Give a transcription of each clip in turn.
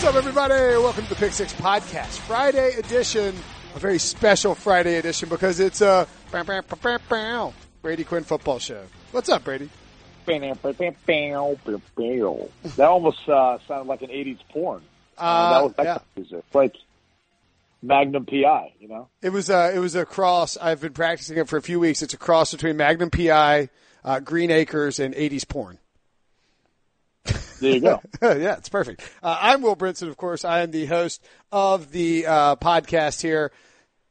What's up, everybody? Welcome to the Pick Six Podcast, Friday edition. A very special Friday edition because it's a Brady Quinn football show. What's up, Brady? That almost uh, sounded like an '80s porn. Uh, that was that yeah. kind of music. like Magnum PI. You know, It was a it was a cross. I've been practicing it for a few weeks. It's a cross between Magnum PI, uh, Green Acres, and '80s porn. There you go. yeah, it's perfect. Uh, I'm Will Brinson, of course. I am the host of the uh, podcast here,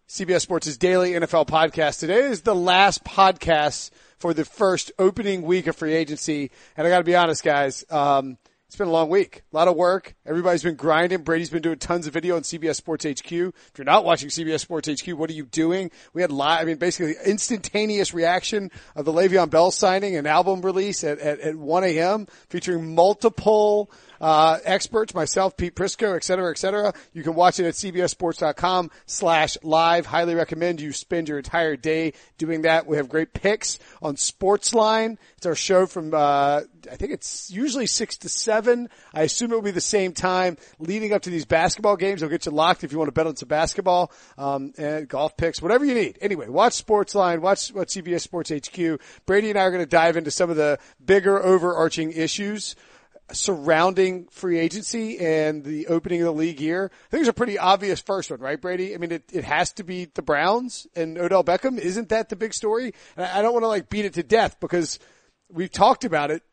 CBS Sports' daily NFL podcast. Today is the last podcast for the first opening week of free agency, and I got to be honest, guys. Um, it's been a long week. A lot of work. Everybody's been grinding. Brady's been doing tons of video on CBS Sports HQ. If you're not watching CBS Sports HQ, what are you doing? We had live, I mean, basically instantaneous reaction of the Le'Veon Bell signing and album release at, at, at 1 a.m. featuring multiple, uh, experts, myself, Pete Prisco, et cetera, et cetera. You can watch it at cbssports.com slash live. Highly recommend you spend your entire day doing that. We have great picks on Sportsline. It's our show from, uh, I think it's usually six to seven. I assume it will be the same time leading up to these basketball games. I'll get you locked if you want to bet on some basketball, um, and golf picks, whatever you need. Anyway, watch Sportsline, watch, watch CBS Sports HQ. Brady and I are going to dive into some of the bigger overarching issues surrounding free agency and the opening of the league year. I think it's a pretty obvious first one, right, Brady? I mean, it, it has to be the Browns and Odell Beckham. Isn't that the big story? And I don't want to like beat it to death because we've talked about it,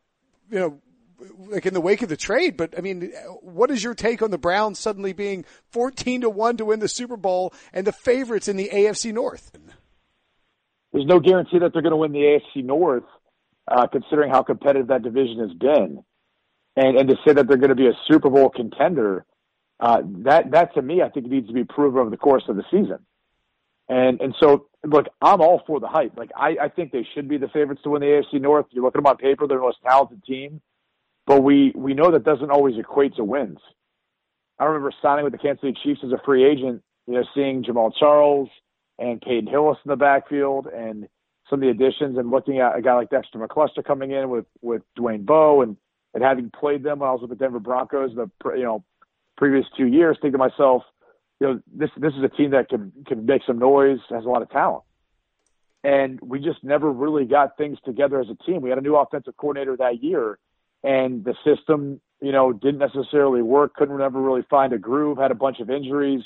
you know, like in the wake of the trade. But I mean, what is your take on the Browns suddenly being 14 to 1 to win the Super Bowl and the favorites in the AFC North? There's no guarantee that they're going to win the AFC North, uh, considering how competitive that division has been, and and to say that they're going to be a Super Bowl contender, uh, that that to me, I think needs to be proven over the course of the season. And and so look, I'm all for the hype. Like I, I think they should be the favorites to win the AFC North. You look at them on paper, they're the most talented team, but we we know that doesn't always equate to wins. I remember signing with the Kansas City Chiefs as a free agent, you know, seeing Jamaal Charles and Peyton Hillis in the backfield and some of the additions and looking at a guy like Dexter McCluster coming in with, with Dwayne Bowe and, and having played them when I was with the Denver Broncos the, you know, previous two years, think to myself, you know, this, this is a team that can, can make some noise, has a lot of talent. And we just never really got things together as a team. We had a new offensive coordinator that year and the system, you know, didn't necessarily work, couldn't ever really find a groove, had a bunch of injuries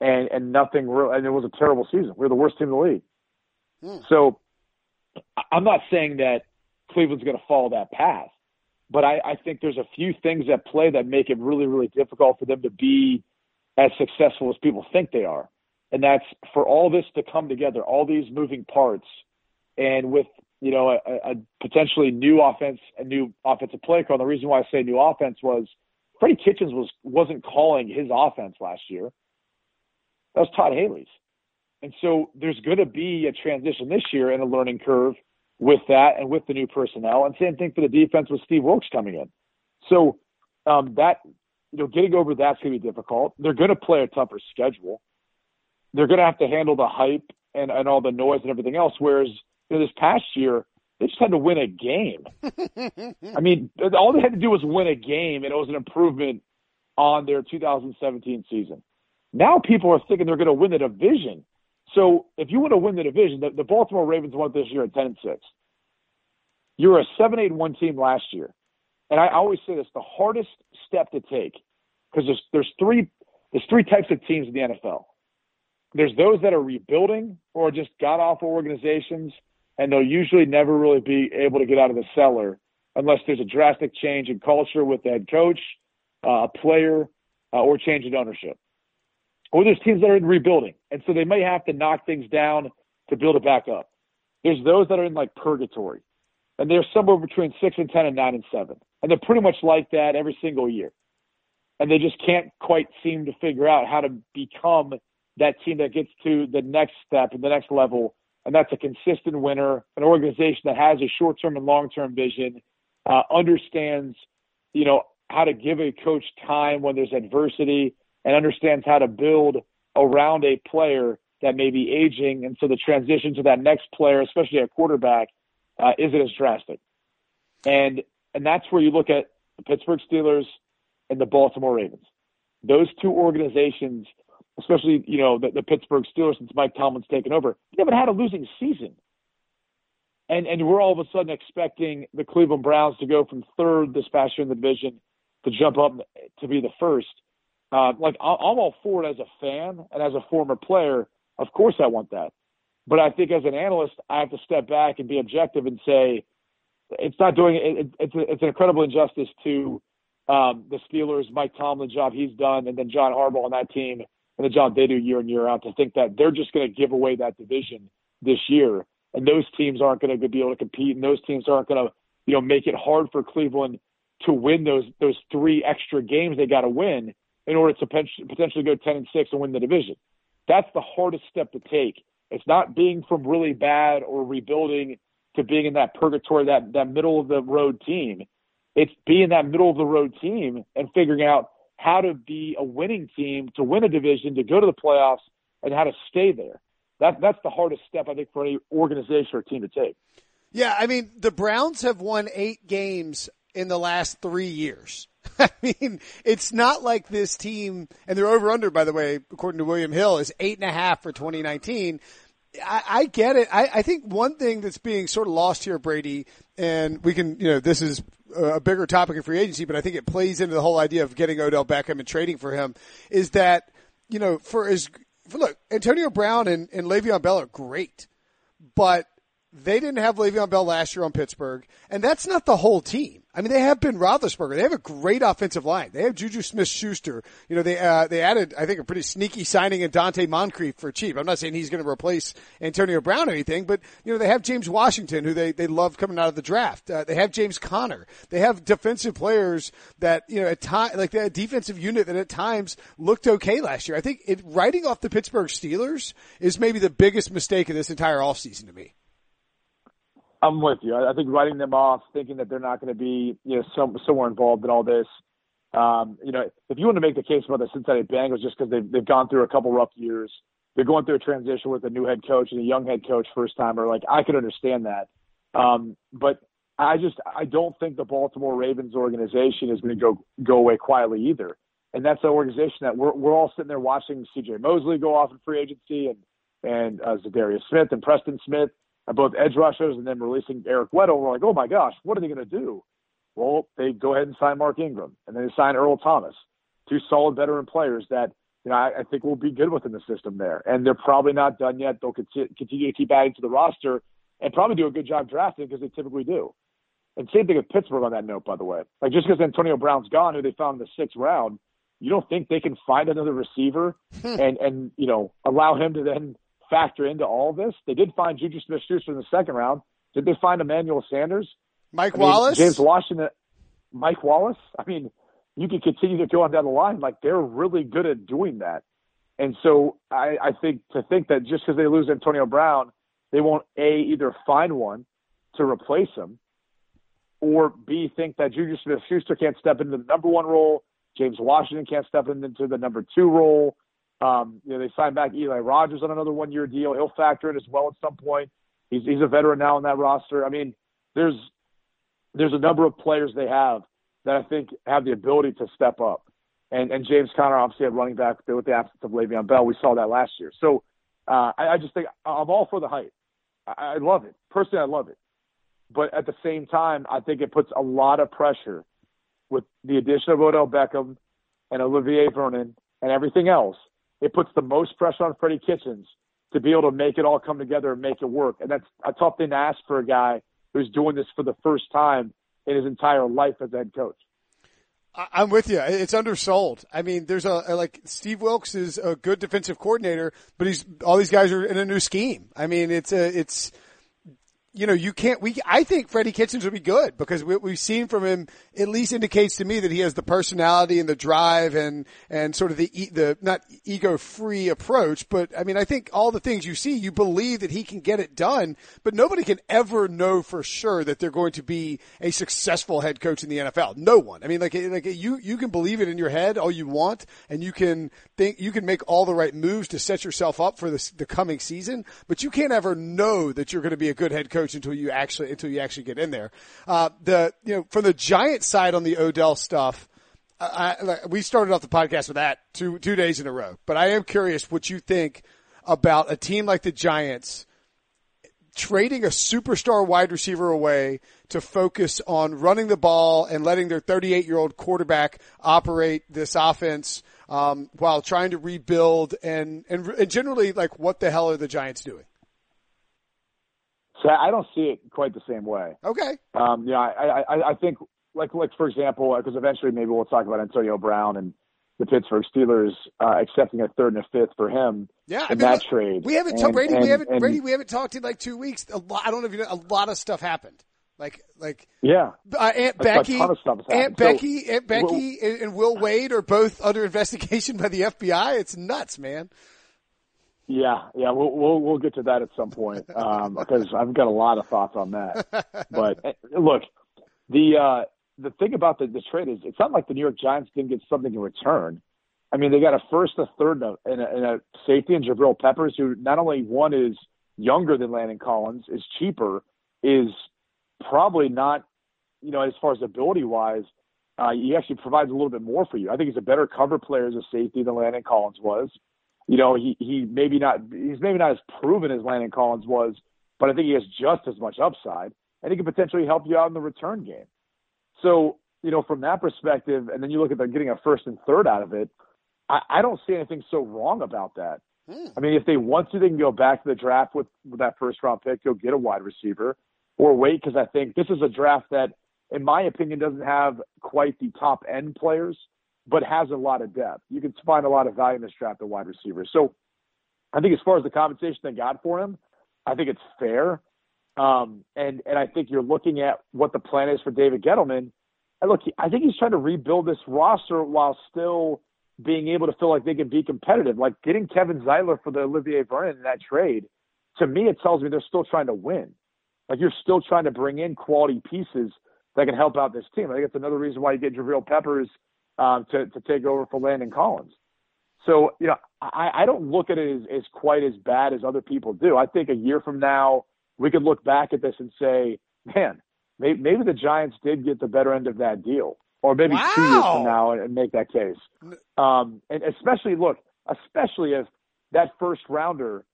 and and nothing real. And it was a terrible season. We were the worst team in the league. Hmm. So I'm not saying that Cleveland's going to follow that path, but I, I think there's a few things at play that make it really really difficult for them to be as successful as people think they are. And that's for all this to come together, all these moving parts, and with you know a, a potentially new offense, a new offensive play call. And the reason why I say new offense was Freddie Kitchens was wasn't calling his offense last year. That was Todd Haley's. And so there's going to be a transition this year and a learning curve with that and with the new personnel. And same thing for the defense with Steve Wilks coming in. So um, that, you know, getting over that's going to be difficult. They're going to play a tougher schedule. They're going to have to handle the hype and, and all the noise and everything else. Whereas you know, this past year, they just had to win a game. I mean, all they had to do was win a game, and it was an improvement on their 2017 season. Now people are thinking they're going to win the division. So if you want to win the division, the, the Baltimore Ravens won this year at 10 and 6. You were a 7 8 1 team last year. And I always say this the hardest step to take, because there's, there's, three, there's three types of teams in the NFL. There's those that are rebuilding or just god awful organizations, and they'll usually never really be able to get out of the cellar unless there's a drastic change in culture with the head coach, uh, a player, uh, or change in ownership or there's teams that are in rebuilding, and so they may have to knock things down to build it back up. There's those that are in like purgatory, and they're somewhere between six and ten and nine and seven, and they're pretty much like that every single year, and they just can't quite seem to figure out how to become that team that gets to the next step and the next level, and that's a consistent winner, an organization that has a short-term and long-term vision, uh, understands, you know, how to give a coach time when there's adversity and understands how to build around a player that may be aging. And so the transition to that next player, especially a quarterback, uh, isn't as drastic. And and that's where you look at the Pittsburgh Steelers and the Baltimore Ravens. those two organizations, especially you know the, the Pittsburgh Steelers since Mike Tomlin's taken over, they haven't had a losing season. And and we're all of a sudden expecting the Cleveland Browns to go from third this past year in the division to jump up to be the first. Uh, like I'm all for it as a fan and as a former player. Of course, I want that. But I think as an analyst, I have to step back and be objective and say it's not doing it. it it's a, it's an incredible injustice to um, the Steelers, Mike Tomlin the job he's done, and then John Harbaugh on that team and the job they do year in year out to think that they're just going to give away that division this year, and those teams aren't going to be able to compete, and those teams aren't going to you know make it hard for Cleveland to win those those three extra games they got to win in order to potentially go 10 and 6 and win the division. That's the hardest step to take. It's not being from really bad or rebuilding to being in that purgatory, that, that middle of the road team. It's being that middle of the road team and figuring out how to be a winning team to win a division, to go to the playoffs, and how to stay there. That, that's the hardest step, I think, for any organization or team to take. Yeah, I mean, the Browns have won eight games in the last three years. I mean, it's not like this team, and they're over under, by the way, according to William Hill, is eight and a half for 2019. I, I get it. I, I think one thing that's being sort of lost here, Brady, and we can, you know, this is a bigger topic of free agency, but I think it plays into the whole idea of getting Odell Beckham and trading for him is that, you know, for as, for look, Antonio Brown and, and Le'Veon Bell are great, but they didn't have Le'Veon Bell last year on Pittsburgh, and that's not the whole team. I mean, they have Ben Roethlisberger. They have a great offensive line. They have Juju Smith-Schuster. You know, they uh, they added, I think, a pretty sneaky signing in Donte Moncrief for cheap. I'm not saying he's going to replace Antonio Brown or anything, but you know, they have James Washington, who they they love coming out of the draft. Uh, they have James Conner. They have defensive players that you know at time like that defensive unit that at times looked okay last year. I think it writing off the Pittsburgh Steelers is maybe the biggest mistake of this entire offseason to me. I'm with you. I think writing them off, thinking that they're not going to be, you know, some, somewhere involved in all this. Um, you know, if you want to make the case about the Cincinnati Bengals, just because they've they've gone through a couple rough years, they're going through a transition with a new head coach and a young head coach first timer. Like I could understand that, um, but I just I don't think the Baltimore Ravens organization is going to go go away quietly either. And that's the organization that we're we're all sitting there watching C.J. Mosley go off in free agency and and uh, Za'Darius Smith and Preston Smith both edge rushers and then releasing Eric Weddle. We're like, oh my gosh, what are they going to do? Well, they go ahead and sign Mark Ingram, and then they sign Earl Thomas, two solid veteran players that you know I, I think will be good within the system there. And they're probably not done yet. They'll continue, continue to keep adding to the roster and probably do a good job drafting because they typically do. And same thing with Pittsburgh on that note, by the way. Like just because Antonio Brown's gone, who they found in the sixth round, you don't think they can find another receiver hmm. and and you know allow him to then factor into all this. They did find Juju Smith Schuster in the second round. Did they find Emmanuel Sanders? Mike I mean, Wallace? James Washington? Mike Wallace? I mean, you can continue to go on down the line. Like, they're really good at doing that. And so I, I think to think that just because they lose Antonio Brown, they won't A, either find one to replace him, or B, think that Juju Smith Schuster can't step into the number one role. James Washington can't step into the number two role. Um, you know, they signed back Eli Rogers on another one year deal. He'll factor in as well at some point. He's he's a veteran now in that roster. I mean, there's there's a number of players they have that I think have the ability to step up. And and James Conner obviously had running back with the absence of Le'Veon Bell. We saw that last year. So uh, I, I just think I'm all for the hype. I, I love it. Personally, I love it. But at the same time, I think it puts a lot of pressure with the addition of Odell Beckham and Olivier Vernon and everything else it puts the most pressure on Freddie Kitchens to be able to make it all come together and make it work. And that's a tough thing to ask for a guy who's doing this for the first time in his entire life as head coach. I'm with you. It's undersold. I mean, there's a, like Steve Wilks is a good defensive coordinator, but he's all these guys are in a new scheme. I mean, it's a it's you know, you can't, we, I think Freddie Kitchens will be good because what we've seen from him at least indicates to me that he has the personality and the drive and, and sort of the, the, not ego free approach, but I mean, I think all the things you see, you believe that he can get it done, but nobody can ever know for sure that they're going to be a successful head coach in the NFL. No one. I mean, like, like you, you can believe it in your head all you want and you can think, you can make all the right moves to set yourself up for the coming season, but you can't ever know that you're going to be a good head coach until you actually until you actually get in there. Uh, the you know from the Giant side on the Odell stuff, I, I, we started off the podcast with that two two days in a row, but I am curious what you think about a team like the Giants trading a superstar wide receiver away to focus on running the ball and letting their 38 year old quarterback operate this offense um, while trying to rebuild and, and and generally like what the hell are the Giants doing? So I don't see it quite the same way. Okay. Um, yeah, I, I, I think like like for example, because eventually maybe we'll talk about Antonio Brown and the Pittsburgh Steelers uh, accepting a third and a fifth for him. Yeah, in I mean, that trade. We haven't talked Brady. And, we haven't and, Brady. We haven't talked in like two weeks. A lot. I don't know if you know. A lot of stuff happened. Like like yeah. Uh, Aunt Becky, Aunt so, Becky, Aunt Becky, and, and Will Wade are both under investigation by the FBI. It's nuts, man. Yeah, yeah, we'll we'll, we'll get to that at some point um, because I've got a lot of thoughts on that. But eh, look, the uh, the thing about the, the trade is it's not like the New York Giants didn't get something in return. I mean, they got a first, a third, and a, and a safety in Jabril Peppers, who not only one is younger than Landon Collins, is cheaper, is probably not, you know, as far as ability wise, uh, he actually provides a little bit more for you. I think he's a better cover player as a safety than Landon Collins was you know, he he maybe not he's maybe not as proven as Landon Collins was, but I think he has just as much upside, and he could potentially help you out in the return game. So, you know, from that perspective, and then you look at them getting a first and third out of it, I, I don't see anything so wrong about that. Hmm. I mean, if they want to, they can go back to the draft with, with that first round pick, go get a wide receiver, or wait because I think this is a draft that, in my opinion, doesn't have quite the top end players but has a lot of depth. You can find a lot of value in this draft at wide receiver. So I think as far as the compensation they got for him, I think it's fair. Um, and and I think you're looking at what the plan is for David Gettleman. And look, I think he's trying to rebuild this roster while still being able to feel like they can be competitive. Like getting Kevin Zeitler for the Olivier Vernon in that trade, to me, it tells me they're still trying to win. Like you're still trying to bring in quality pieces that can help out this team. I think it's another reason why you get Jabril Peppers um, to, to take over for Landon Collins. So, you know, I, I don't look at it as, as quite as bad as other people do. I think a year from now, we could look back at this and say, man, maybe, maybe the Giants did get the better end of that deal. Or maybe wow. two years from now and, and make that case. Um, and especially, look, especially if that first rounder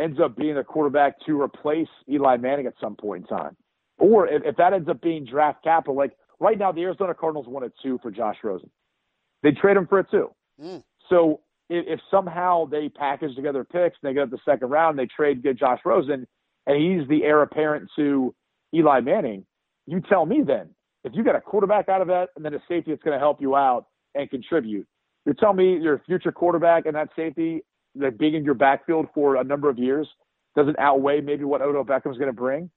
ends up being a quarterback to replace Eli Manning at some point in time. Or if, if that ends up being draft capital, like right now, the Arizona Cardinals wanted two for Josh Rosen. They trade him for it too. Mm. So if, if, somehow they package together picks and they get up the second round, they trade get Josh Rosen, and he's the heir apparent to Eli Manning. You tell me then, if you got a quarterback out of that and then a safety that's going to help you out and contribute, you're telling me your future quarterback and that safety that being in your backfield for a number of years doesn't outweigh maybe what Odell Beckham's going to bring.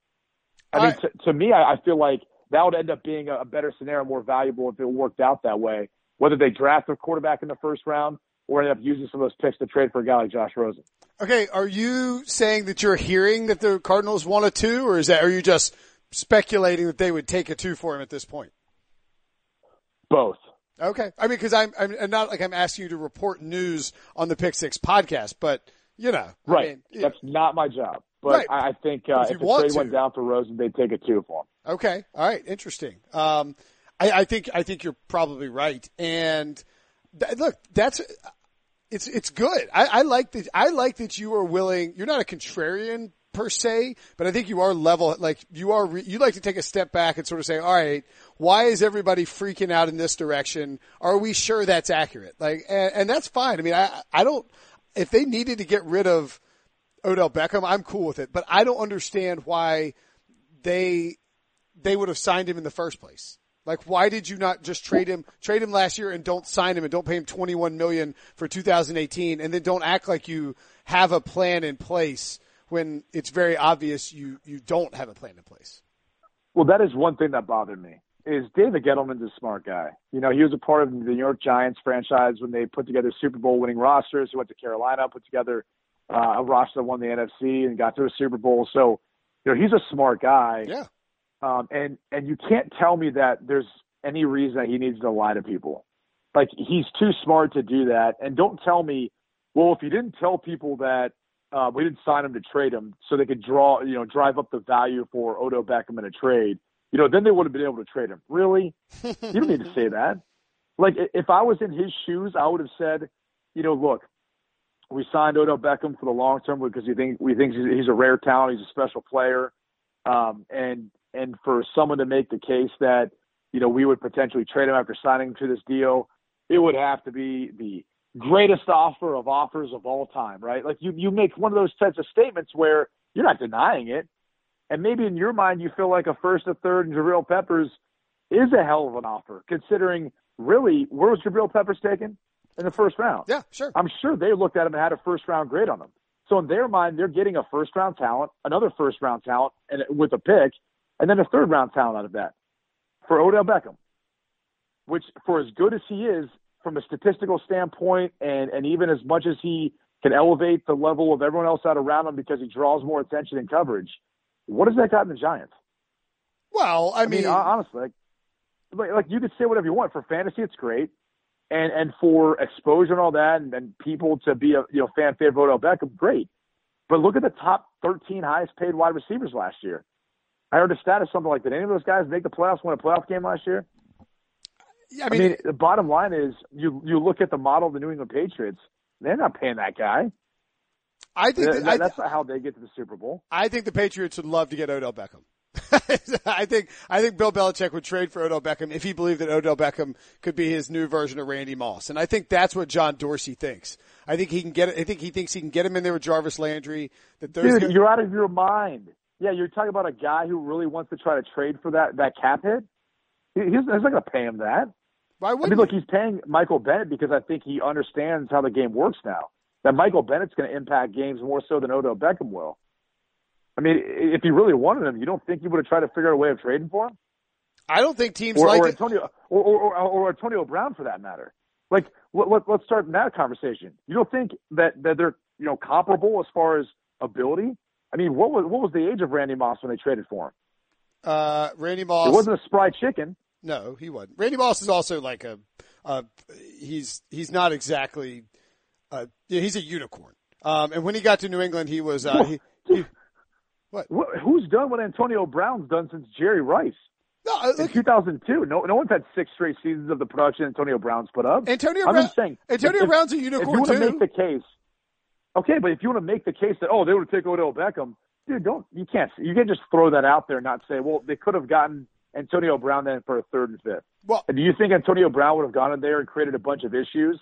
I mean, to, to me, I, I feel like that would end up being a better scenario, more valuable if it worked out that way whether they draft a quarterback in the first round or end up using some of those picks to trade for a guy like Josh Rosen. Okay, are you saying that you're hearing that the Cardinals want a two, or is that are you just speculating that they would take a two for him at this point? Both. Okay, I mean, because I'm, I'm not like I'm asking you to report news on the Pick Six podcast, but you know, right? I mean, That's not my job. But right. I think uh, if, if the trade to. went down for Rosen, they'd take a two for him. Okay, all right, interesting. Um, I, I think I think you're probably right. And th- look, that's it's it's good. I, I like that. I like that you are willing. You're not a contrarian per se, but I think you are level. Like you are, re, you like to take a step back and sort of say, all right, why is everybody freaking out in this direction? Are we sure that's accurate? Like, and, and that's fine. I mean, I I don't. If they needed to get rid of Odell Beckham, I'm cool with it, but I don't understand why they they would have signed him in the first place. Like, why did you not just trade him, trade him last year and don't sign him and don't pay him 21 million for 2018 and then don't act like you have a plan in place when it's very obvious you, you don't have a plan in place? Well, that is one thing that bothered me is David Gettleman's a smart guy. You know, he was a part of the New York Giants franchise when they put together Super Bowl winning rosters. He went to Carolina, put together uh, a roster that won the NFC and got to a Super Bowl. So, you know, he's a smart guy. Yeah. Um, and and you can't tell me that there's any reason that he needs to lie to people. Like he's too smart to do that. And don't tell me, well, if he didn't tell people that uh, we didn't sign him to trade him, so they could draw, you know, drive up the value for Odell Beckham in a trade. You know, then they would have been able to trade him. Really? you don't need to say that. like if I was in his shoes, I would have said, you know, look, we signed Odell Beckham for the long term because we think we think he's a rare talent, he's a special player, um, and and for someone to make the case that you know we would potentially trade him after signing to this deal, it would have to be the greatest offer of offers of all time, right? Like you you make one of those types of statements where you're not denying it, and maybe in your mind you feel like a first, a third, and Jabril Peppers is a hell of an offer, considering really where was Jabril Peppers taken in the first round? Yeah, sure. I'm sure they looked at him and had a first round grade on him. So in their mind, they're getting a first round talent, another first round talent, and with a pick, and then a third round talent out of that for Odell Beckham, which for as good as he is from a statistical standpoint, and and even as much as he can elevate the level of everyone else out around him because he draws more attention and coverage, what has that gotten the Giants? Well, I, I mean, mean, honestly, like, like, like you could say whatever you want for fantasy, it's great, and and for exposure and all that, and, and people to be a you know fan favorite Odell Beckham, great. But look at the top 13 highest paid wide receivers last year. I heard a stat of something like, did any of those guys make the playoffs, win a playoff game last year? I I mean, mean, the bottom line is you you look at the model of the New England Patriots, they're not paying that guy. I think That- that- I, that's not how they get to the Super Bowl. I think the Patriots would love to get Odell Beckham. I think I think Bill Belichick would trade for Odell Beckham if he believed that Odell Beckham could be his new version of Randy Moss, and I think that's what John Dorsey thinks. I think he can get. I think he thinks he can get him in there with Jarvis Landry. That there's Dude, you're out of your mind. Yeah, you're talking about a guy who really wants to try to trade for that that cap hit. He, he's, he's not going to pay him that. why I mean, look, he's paying Michael Bennett because I think he understands how the game works now. That Michael Bennett's going to impact games more so than Odell Beckham will. I mean, if he really wanted him, you don't think he would have tried to figure out a way of trading for him, I don't think teams or, like or. Antonio, or, or, or, or Antonio Brown for that matter? Like, let, let, let's start that conversation. You don't think that that they're you know comparable as far as ability? I mean, what was what was the age of Randy Moss when they traded for him? Uh, Randy Moss. It wasn't a spry chicken. No, he wasn't. Randy Moss is also like a, uh, he's he's not exactly, uh, yeah, he's a unicorn. Um, and when he got to New England, he was uh, he, he What, who's done what Antonio Brown's done since Jerry Rice no, uh, in 2002? No, no one's had six straight seasons of the production Antonio Brown's put up. Antonio I'm Brown. just saying, Antonio if- Brown's a If you unicorn want to too. make the case, okay, but if you want to make the case that oh they would take Odell Beckham, dude, don't you can't you can't just throw that out there and not say well they could have gotten Antonio Brown then for a third and fifth. well, And do you think Antonio Brown would have gone in there and created a bunch of issues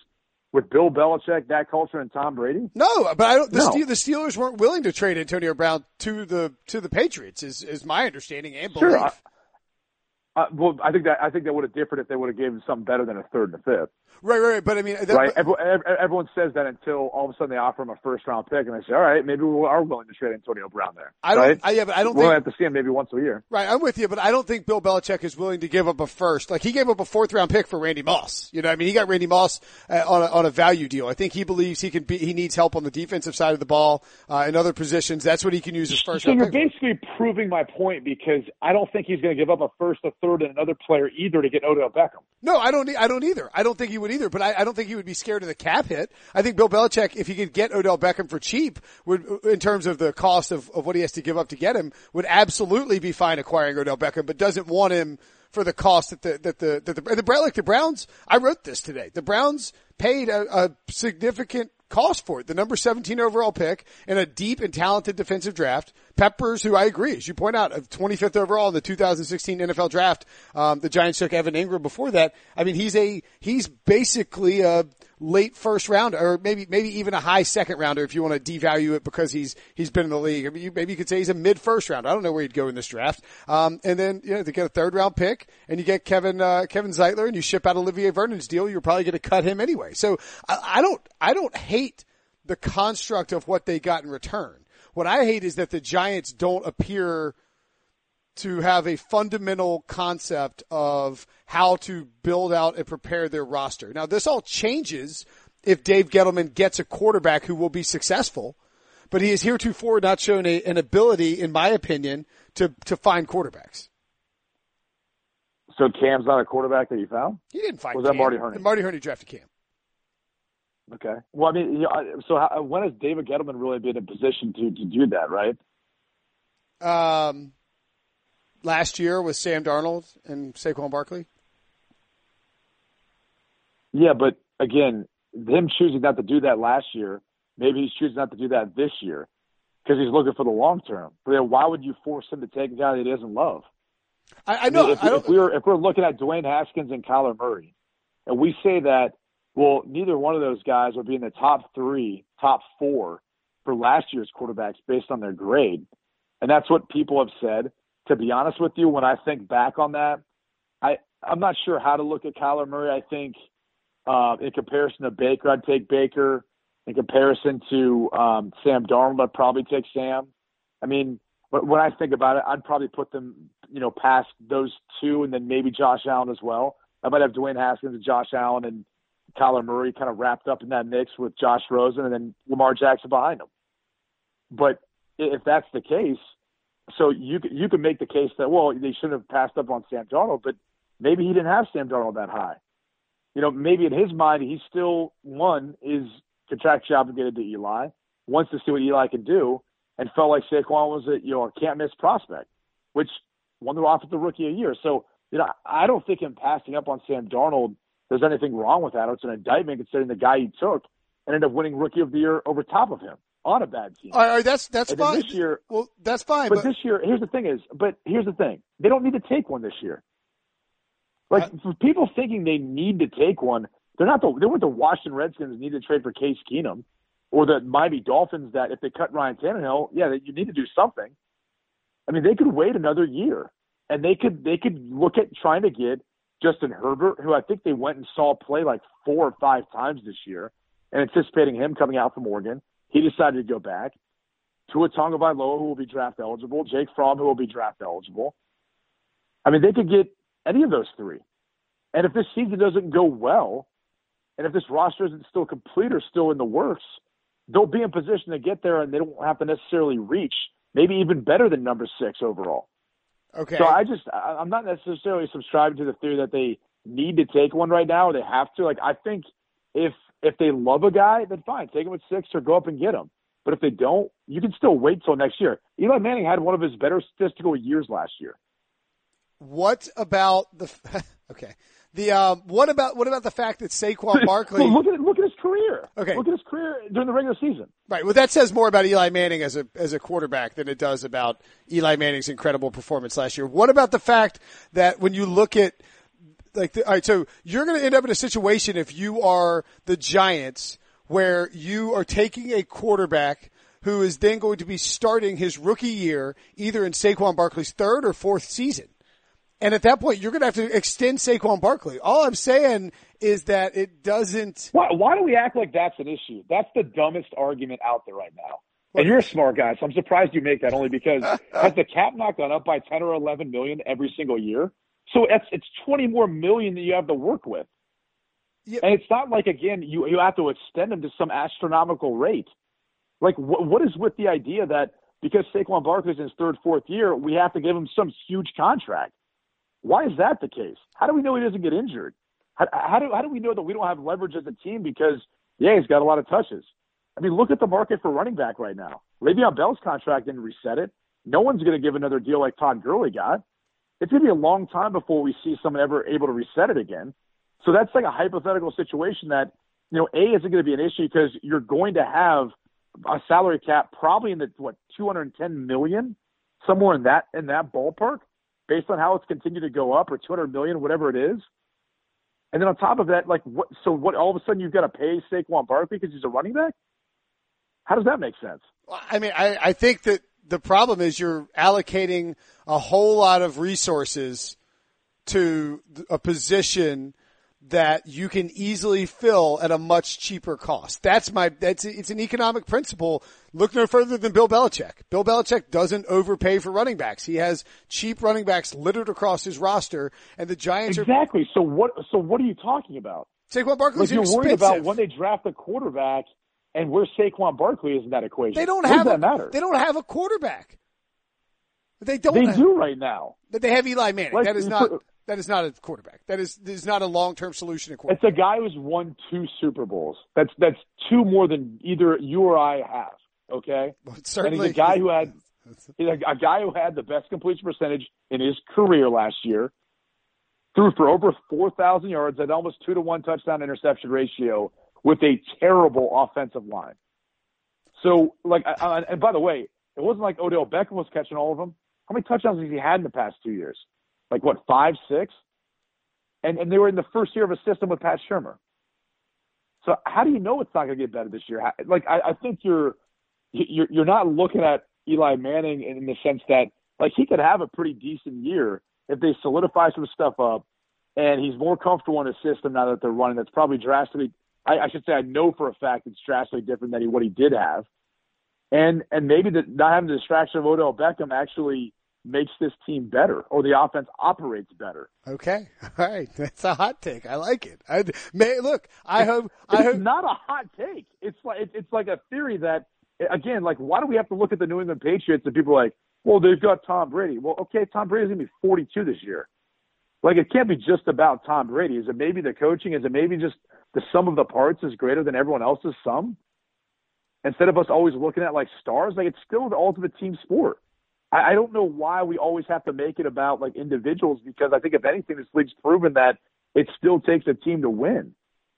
with Bill Belichick, that culture, and Tom Brady? no, but I don't. The, No. Steel, the Steelers weren't willing to trade Antonio Brown to the to the Patriots. Is is my understanding and belief. Sure. I, uh, well, I think that I think that would have differed if they would have given him something better than a third and a fifth. Right, right, right. But I mean, that, right? Everyone, everyone says that until all of a sudden they offer him a first round pick, and they say, "All right, maybe we are willing to trade Antonio Brown there." I don't. right? I, yeah, but I don't We'll think. have to see him maybe once a year. Right, I'm with you, but I don't think Bill Belichick is willing to give up a first. Like he gave up a fourth round pick for Randy Moss. You know, what I mean, he got Randy Moss uh, on a, on a value deal. I think he believes he can be. He needs help on the defensive side of the ball uh, in other positions. That's what he can use his first So round you're pick. for. basically proving my point because I don't think he's going to give up a first, a third, and another player either to get Odell Beckham. No, I don't. e- I don't either. I don't think he would either. But I, I don't think he would be scared of the cap hit. I think Bill Belichick, if he could get Odell Beckham for cheap, would in terms of the cost of, of what he has to give up to get him, would absolutely be fine acquiring Odell Beckham, but doesn't want him for the cost that the that the that the, the like the Browns. I wrote this today. The Browns paid a, a significant cost for it. The number 17 overall pick in a deep and talented defensive draft. Peppers, who I agree, as you point out, of 25th overall in the 2016 NFL draft. Um, the Giants took Evan Engram before that. I mean, he's a, he's basically a late first round or maybe, maybe even a high second rounder if you want to devalue it because he's, he's been in the league. I mean, you, maybe you could say he's a mid first round. I don't know where he'd go in this draft. Um, and then, you know, they get a third round pick and you get Kevin, uh, Kevin Zeitler and you ship out Olivier Vernon's deal. You're probably going to cut him anyway. So I, I don't, I don't hate the construct of what they got in return. What I hate is that the Giants don't appear to have a fundamental concept of how to build out and prepare their roster. Now, this all changes if Dave Gettleman gets a quarterback who will be successful, but he has heretofore not shown a, an ability, in my opinion, to, to find quarterbacks. So Cam's not a quarterback that you found. He didn't find Was that Marty Hurney? Marty Hurney drafted Cam. Okay. Well, I mean, you know, so how, when has David Gettleman really been in a position to, to do that, right? Um, last year with Sam Darnold and Saquon Barkley. Yeah, but again, him choosing not to do that last year, maybe he's choosing not to do that this year because he's looking for the long term. But then why would you force him to take a guy that he doesn't love? I, I know. I mean, if, I if we're if we're looking at Dwayne Haskins and Kyler Murray, and we say that, well, neither one of those guys would be in the top three, top four for last year's quarterbacks based on their grade, and that's what people have said. To be honest with you, when I think back on that, I I'm not sure how to look at Kyler Murray. I think uh, in comparison to Baker, I'd take Baker. In comparison to um, Sam Darnold, I'd probably take Sam. I mean, but when I think about it, I'd probably put them, you know, past those two, and then maybe Josh Allen as well. I might have Dwayne Haskins and Josh Allen and Kyler Murray kind of wrapped up in that mix with Josh Rosen and then Lamar Jackson behind them. But if that's the case, so you you could make the case that well they shouldn't have passed up on Sam Darnold, but maybe he didn't have Sam Darnold that high. You know, maybe in his mind he still one is contractually obligated to Eli, wants to see what Eli can do, and felt like Saquon was a you know a can't miss prospect, which won the off at the rookie a year. So you know I don't think him passing up on Sam Darnold there's anything wrong with that. It's an indictment considering the guy he took ended up winning rookie of the year over top of him on a bad team. All right, that's that's and fine. This year, well, that's fine. But, But, this year, here's the thing: is but here's the thing: they don't need to take one this year. Like I- for people thinking they need to take one, they're not the they weren't the Washington Redskins need to trade for Case Keenum, or the Miami Dolphins that if they cut Ryan Tannehill, yeah, you need to do something. I mean, they could wait another year, and they could they could look at trying to get Justin Herbert, who I think they went and saw play like four or five times this year, and anticipating him coming out from Oregon. He decided to go back. Tua Tagovailoa, who will be draft eligible. Jake Fromm, who will be draft eligible. I mean, they could get any of those three. And if this season doesn't go well, and if this roster isn't still complete or still in the works, they'll be in position to get there, and they don't have to necessarily reach maybe even better than number six overall. okay. So I just I'm not necessarily subscribing to the theory that they need to take one right now or they have to. Like I think if if they love a guy, then fine, take him at six or go up and get him. But if they don't, you can still wait till next year. Eli Manning had one of his better statistical years last year. what about the? Okay. The um, what about what about the fact that Saquon Barkley? Well, look at look at his career. Okay. look at his career during the regular season. Right. Well, that says more about Eli Manning as a as a quarterback than it does about Eli Manning's incredible performance last year. What about the fact that when you look at like, the, all right, so you're going to end up in a situation if you are the Giants where you are taking a quarterback who is then going to be starting his rookie year either in Saquon Barkley's third or fourth season. And at that point, you're going to have to extend Saquon Barkley. All I'm saying is that it doesn't. Why, why do we act like that's an issue? That's the dumbest argument out there right now. And you're a smart guy, so I'm surprised you make that only because has the cap not gone up by 10 or 11 million every single year? So it's it's 20 more million that you have to work with. And it's not like again you you have to extend them to some astronomical rate. Like wh- what is with the idea that because Saquon Barkley's in his third fourth year, we have to give him some huge contract? Why is that the case? How do we know he doesn't get injured? How, how do how do we know that we don't have leverage as a team because yeah he's got a lot of touches? I mean look at the market for running back right now. Le'Veon Bell's contract didn't reset it. No one's going to give another deal like Todd Gurley got. It's going to be a long time before we see someone ever able to reset it again. So that's like a hypothetical situation that, you know, A isn't going to be an issue because you're going to have a salary cap probably in the what 210 million, somewhere in that in that ballpark, based on how it's continued to go up, or 200 million, whatever it is. And then on top of that, like what? So what? All of a sudden you've got to pay Saquon Barkley because he's a running back. How does that make sense? I mean, I, I think that the problem is you're allocating a whole lot of resources to a position that you can easily fill at a much cheaper cost. That's my, that's, it's an economic principle. Look no further than Bill Belichick. Bill Belichick doesn't overpay for running backs. He has cheap running backs littered across his roster and the Giants are, Exactly. So what? So what are you talking about? Saquon Like Barkley's you're worried about when they draft a quarterback and where Saquon Barkley is in that equation. they don't have a, that matter? they don't have a quarterback. They don't They have, do right now. But they have Eli Manning. Like, that is not that is not a quarterback. That is is not a long term solution at quarterback. It's a guy who's won two Super Bowls. That's that's two more than either you or I have. Okay, But and certainly, he's a guy who had he's a, a guy who had the best completion percentage in his career last year. threw for over 4,000 yards at almost two to one touchdown interception ratio with a terrible offensive line. So, like, I, and by the way, it wasn't like Odell Beckham was catching all of them. How many touchdowns has he had in the past two years? Like what, five, six? And and they were in the first year of a system with Pat Shurmur. So how do you know it's not going to get better this year? Like I, I think you're you're you're not looking at Eli Manning in the sense that like he could have a pretty decent year if they solidify some stuff up and he's more comfortable in a system now that they're running. That's probably drastically. I, I should say I know for a fact it's drastically different than what he did have, and and maybe the, not having the distraction of Odell Beckham actually makes this team better or the offense operates better. Okay. All right. That's a hot take. I like it. I may look, I hope, it's I hope not a hot take. It's like, it's like a theory that again, like why do we have to look at the New England Patriots and people are like, well, they've got Tom Brady. Well, okay, Tom Brady's going to be 42 this year. Like it can't be just about Tom Brady. Is it maybe the coaching? Is it maybe just the sum of the parts is greater than everyone else's sum? Instead of us always looking at like stars, like it's still the ultimate team sport. I, I don't know why we always have to make it about like individuals because I think if anything, this league's proven that it still takes a team to win.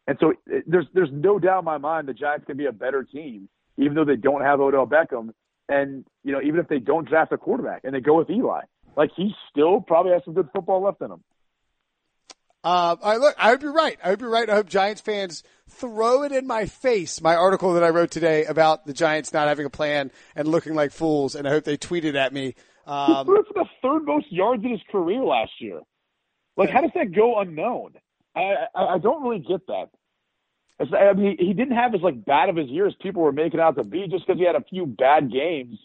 And so it, there's there's no doubt in my mind the Giants can be a better team, even though they don't have Odell Beckham, and you know even if they don't draft a quarterback and they go with Eli, like he still probably has some good football left in him. Uh, I look, I hope you're right. I hope you're right. I hope Giants fans throw it in my face. My article that I wrote today about the Giants not having a plan and looking like fools, and I hope they tweeted at me. Um, he for the third most yards in his career last year. Like, how does that go unknown? I I, I don't really get that. I mean, he didn't have as like bad of his year as people were making out to be, just because he had a few bad games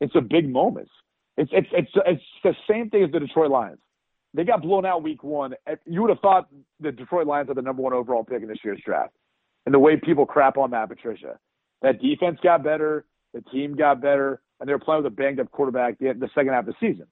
It's some big moments. It's it's it's it's the same thing as the Detroit Lions. They got blown out week one. You would have thought the Detroit Lions are the number one overall pick in this year's draft. And the way people crap on Matt Patricia, that defense got better, the team got better, and they were playing with a banged up quarterback the, the second half of the season.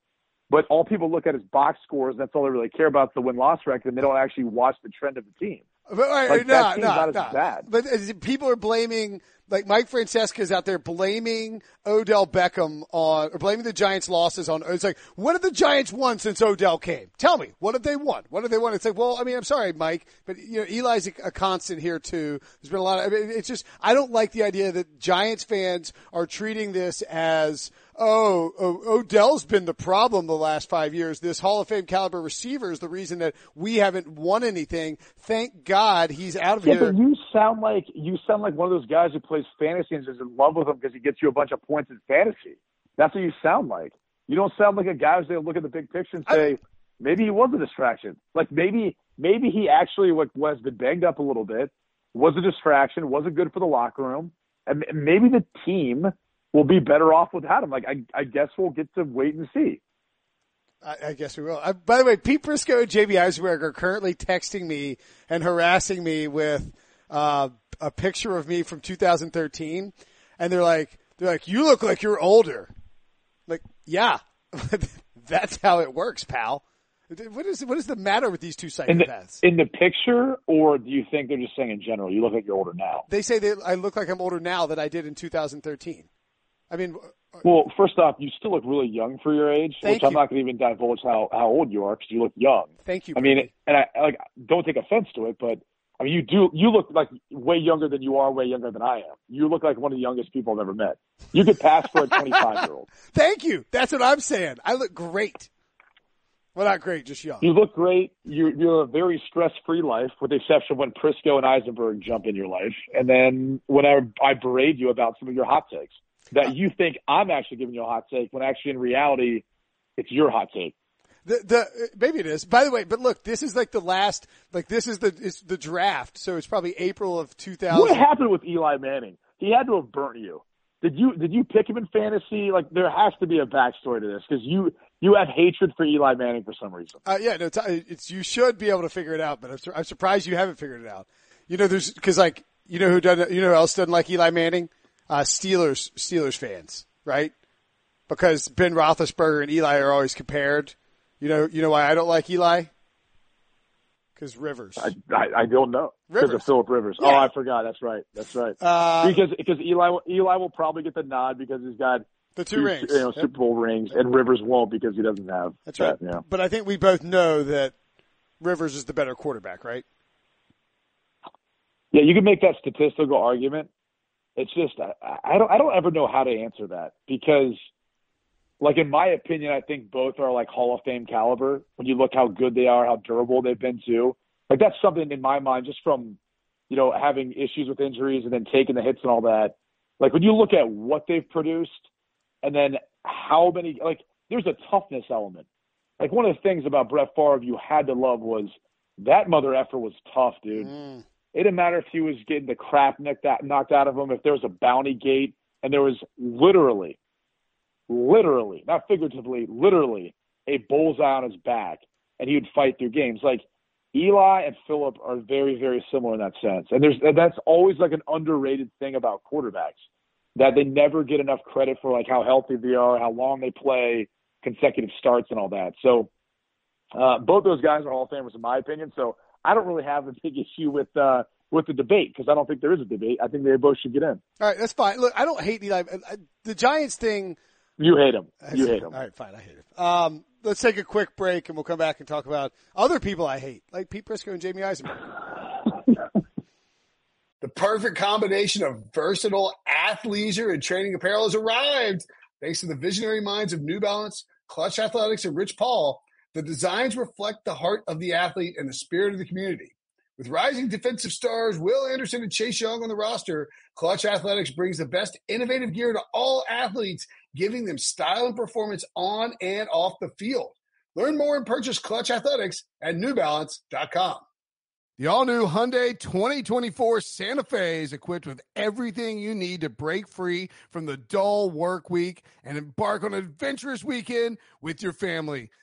But all people look at is box scores. That's all they really care about the win loss record, and they don't actually watch the trend of the team. But, like, no, no, no. But people are blaming like Mike Francesa is out there blaming Odell Beckham on, or blaming the Giants' losses on. It's like, what have the Giants won since Odell came? Tell me, what have they won? What have they won? It's like, well, I mean, I'm sorry, Mike, but you know, Eli's a, a constant here too. There's been a lot of. I mean, it's just, I don't like the idea that Giants fans are treating this as oh, oh, Odell's been the problem the last five years. This Hall of Fame caliber receiver is the reason that we haven't won anything. Thank God he's out of yeah, here. But you sound like you sound like one of those guys who plays fantasy and is in love with him because he gets you a bunch of points in fantasy. That's what you sound like. You don't sound like a guy who's going to look at the big picture and say, I, maybe he was a distraction. Like maybe maybe he actually like, was been banged up a little bit, was a distraction, wasn't good for the locker room, and maybe the team we'll be better off without him. Like I, I guess we'll get to wait and see. I, I guess we will. Uh, by the way, Pete Prisco and JB Eisenberg are currently texting me and harassing me with uh, a picture of me from 2013, and they're like, they're like, you look like you're older. Like, yeah, that's how it works, pal. What is what is the matter with these two psychopaths? In the, in the picture, or do you think they're just saying in general? You look like you're older now. They say that I look like I'm older now than I did in 2013. I mean, uh, well, first off, you still look really young for your age, which you. I'm not going to even divulge how how old you are because you look young. Thank you. I mean, and I like don't take offense to it, but I mean, you do you look like way younger than you are, way younger than I am. You look like one of the youngest people I've ever met. You could pass for a 25 year old. Thank you. That's what I'm saying. I look great. Well, not great, just young. You look great. You're, you're a very stress-free life, with the exception of when Prisco and Eisenberg jump in your life, and then when I, I berate you about some of your hot takes that you think I'm actually giving you a hot take when actually in reality it's your hot take. The, the maybe it is. By the way, but look, this is like the last. Like this is the it's the draft, so it's probably April of 2000. What happened with Eli Manning? He had to have burnt you. Did you did you pick him in fantasy? Like there has to be a backstory to this because you you have hatred for Eli Manning for some reason. Uh, yeah, no, it's, it's, you should be able to figure it out, but I'm, I'm surprised you haven't figured it out. You know, there's because like you know who doesn't you know who else doesn't like Eli Manning? uh, Steelers Steelers fans, right? Because Ben Roethlisberger and Eli are always compared. You know, you know why I don't like Eli? Because Rivers. I, I, I, don't know. Because of Philip Rivers. Yeah. Oh, I forgot. That's right. That's right. Uh, because because Eli Eli will probably get the nod because he's got the two, two rings, you know, Super Bowl rings, and Rivers won't because he doesn't have. That's right. That, yeah. But I think we both know that Rivers is the better quarterback, right? Yeah, you can make that statistical argument. It's just I, I don't I don't ever know how to answer that because like in my opinion, I think both are like Hall of Fame caliber. When you look how good they are, how durable they've been too. Like that's something in my mind, just from you know having issues with injuries and then taking the hits and all that. Like when you look at what they've produced, and then how many like there's a toughness element. Like one of the things about Brett Favre you had to love was that mother effort was tough, dude. Mm. It didn't matter if he was getting the crap knocked out of him, if there was a bounty gate, and there was literally, literally, not figuratively, literally a bullseye on his back, and he would fight through games. Like Eli and Philip are very, very similar in that sense. And there's that's always like an underrated thing about quarterbacks that they never get enough credit for like how healthy they are, how long they play, consecutive starts and all that. So uh, both those guys are Hall of Famers in my opinion. So I don't really have a big issue with uh, with the debate because I don't think there is a debate. I think they both should get in. All right, that's fine. Look, I don't hate Eli. The Giants thing. You hate him. You hate him. All right, fine. I hate him. Um, let's take a quick break and we'll come back and talk about other people I hate, like Pete Prisco and Jamey Eisenberg. the perfect combination of versatile athleisure and training apparel has arrived. Thanks to the visionary minds of New Balance, Clutch Athletics, and Rich Paul, the designs reflect the heart of the athlete and the spirit of the community. With rising defensive stars Will Anderson and Chase Young on the roster, Clutch Athletics brings the best innovative gear to all athletes, giving them style and performance on and off the field. Learn more and purchase Clutch Athletics at NewBalance.com. The all new Hyundai 2024 Santa Fe is equipped with everything you need to break free from the dull work week and embark on an adventurous weekend with your family.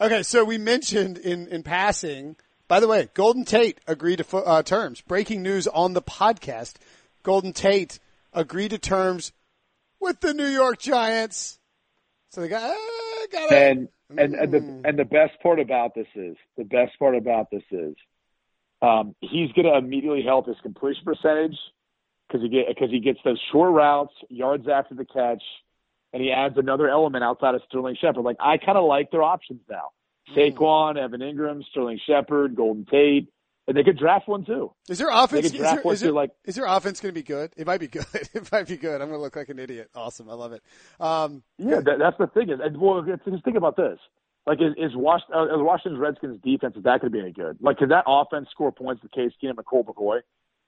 Okay, so we mentioned in, in passing, by the way, Golden Tate agreed to uh, terms. Breaking news on the podcast. Golden Tate agreed to terms with the New York Giants. So they got, uh, got and, and, and the, mm. and the best part about this is, the best part about this is, um, he's going to immediately help his completion percentage because he get, cause he gets those short routes, yards after the catch, and he adds another element outside of Sterling Shepard. Like I kind of like their options now. Mm. Saquon, Evan Engram, Sterling Shepard, Golden Tate, and they could draft one too. Is their offense? Is there, is, there, like, is their offense going to be good? It might be good. it might be good. I'm going to look like an idiot. Awesome. I love it. Um, yeah, that, that's the thing. Is, well, just think about this. Like, is, is, Was, uh, is Washington Redskins defense is that going to be any good? Like, can that offense score points with Case Keenum and Colt McCoy?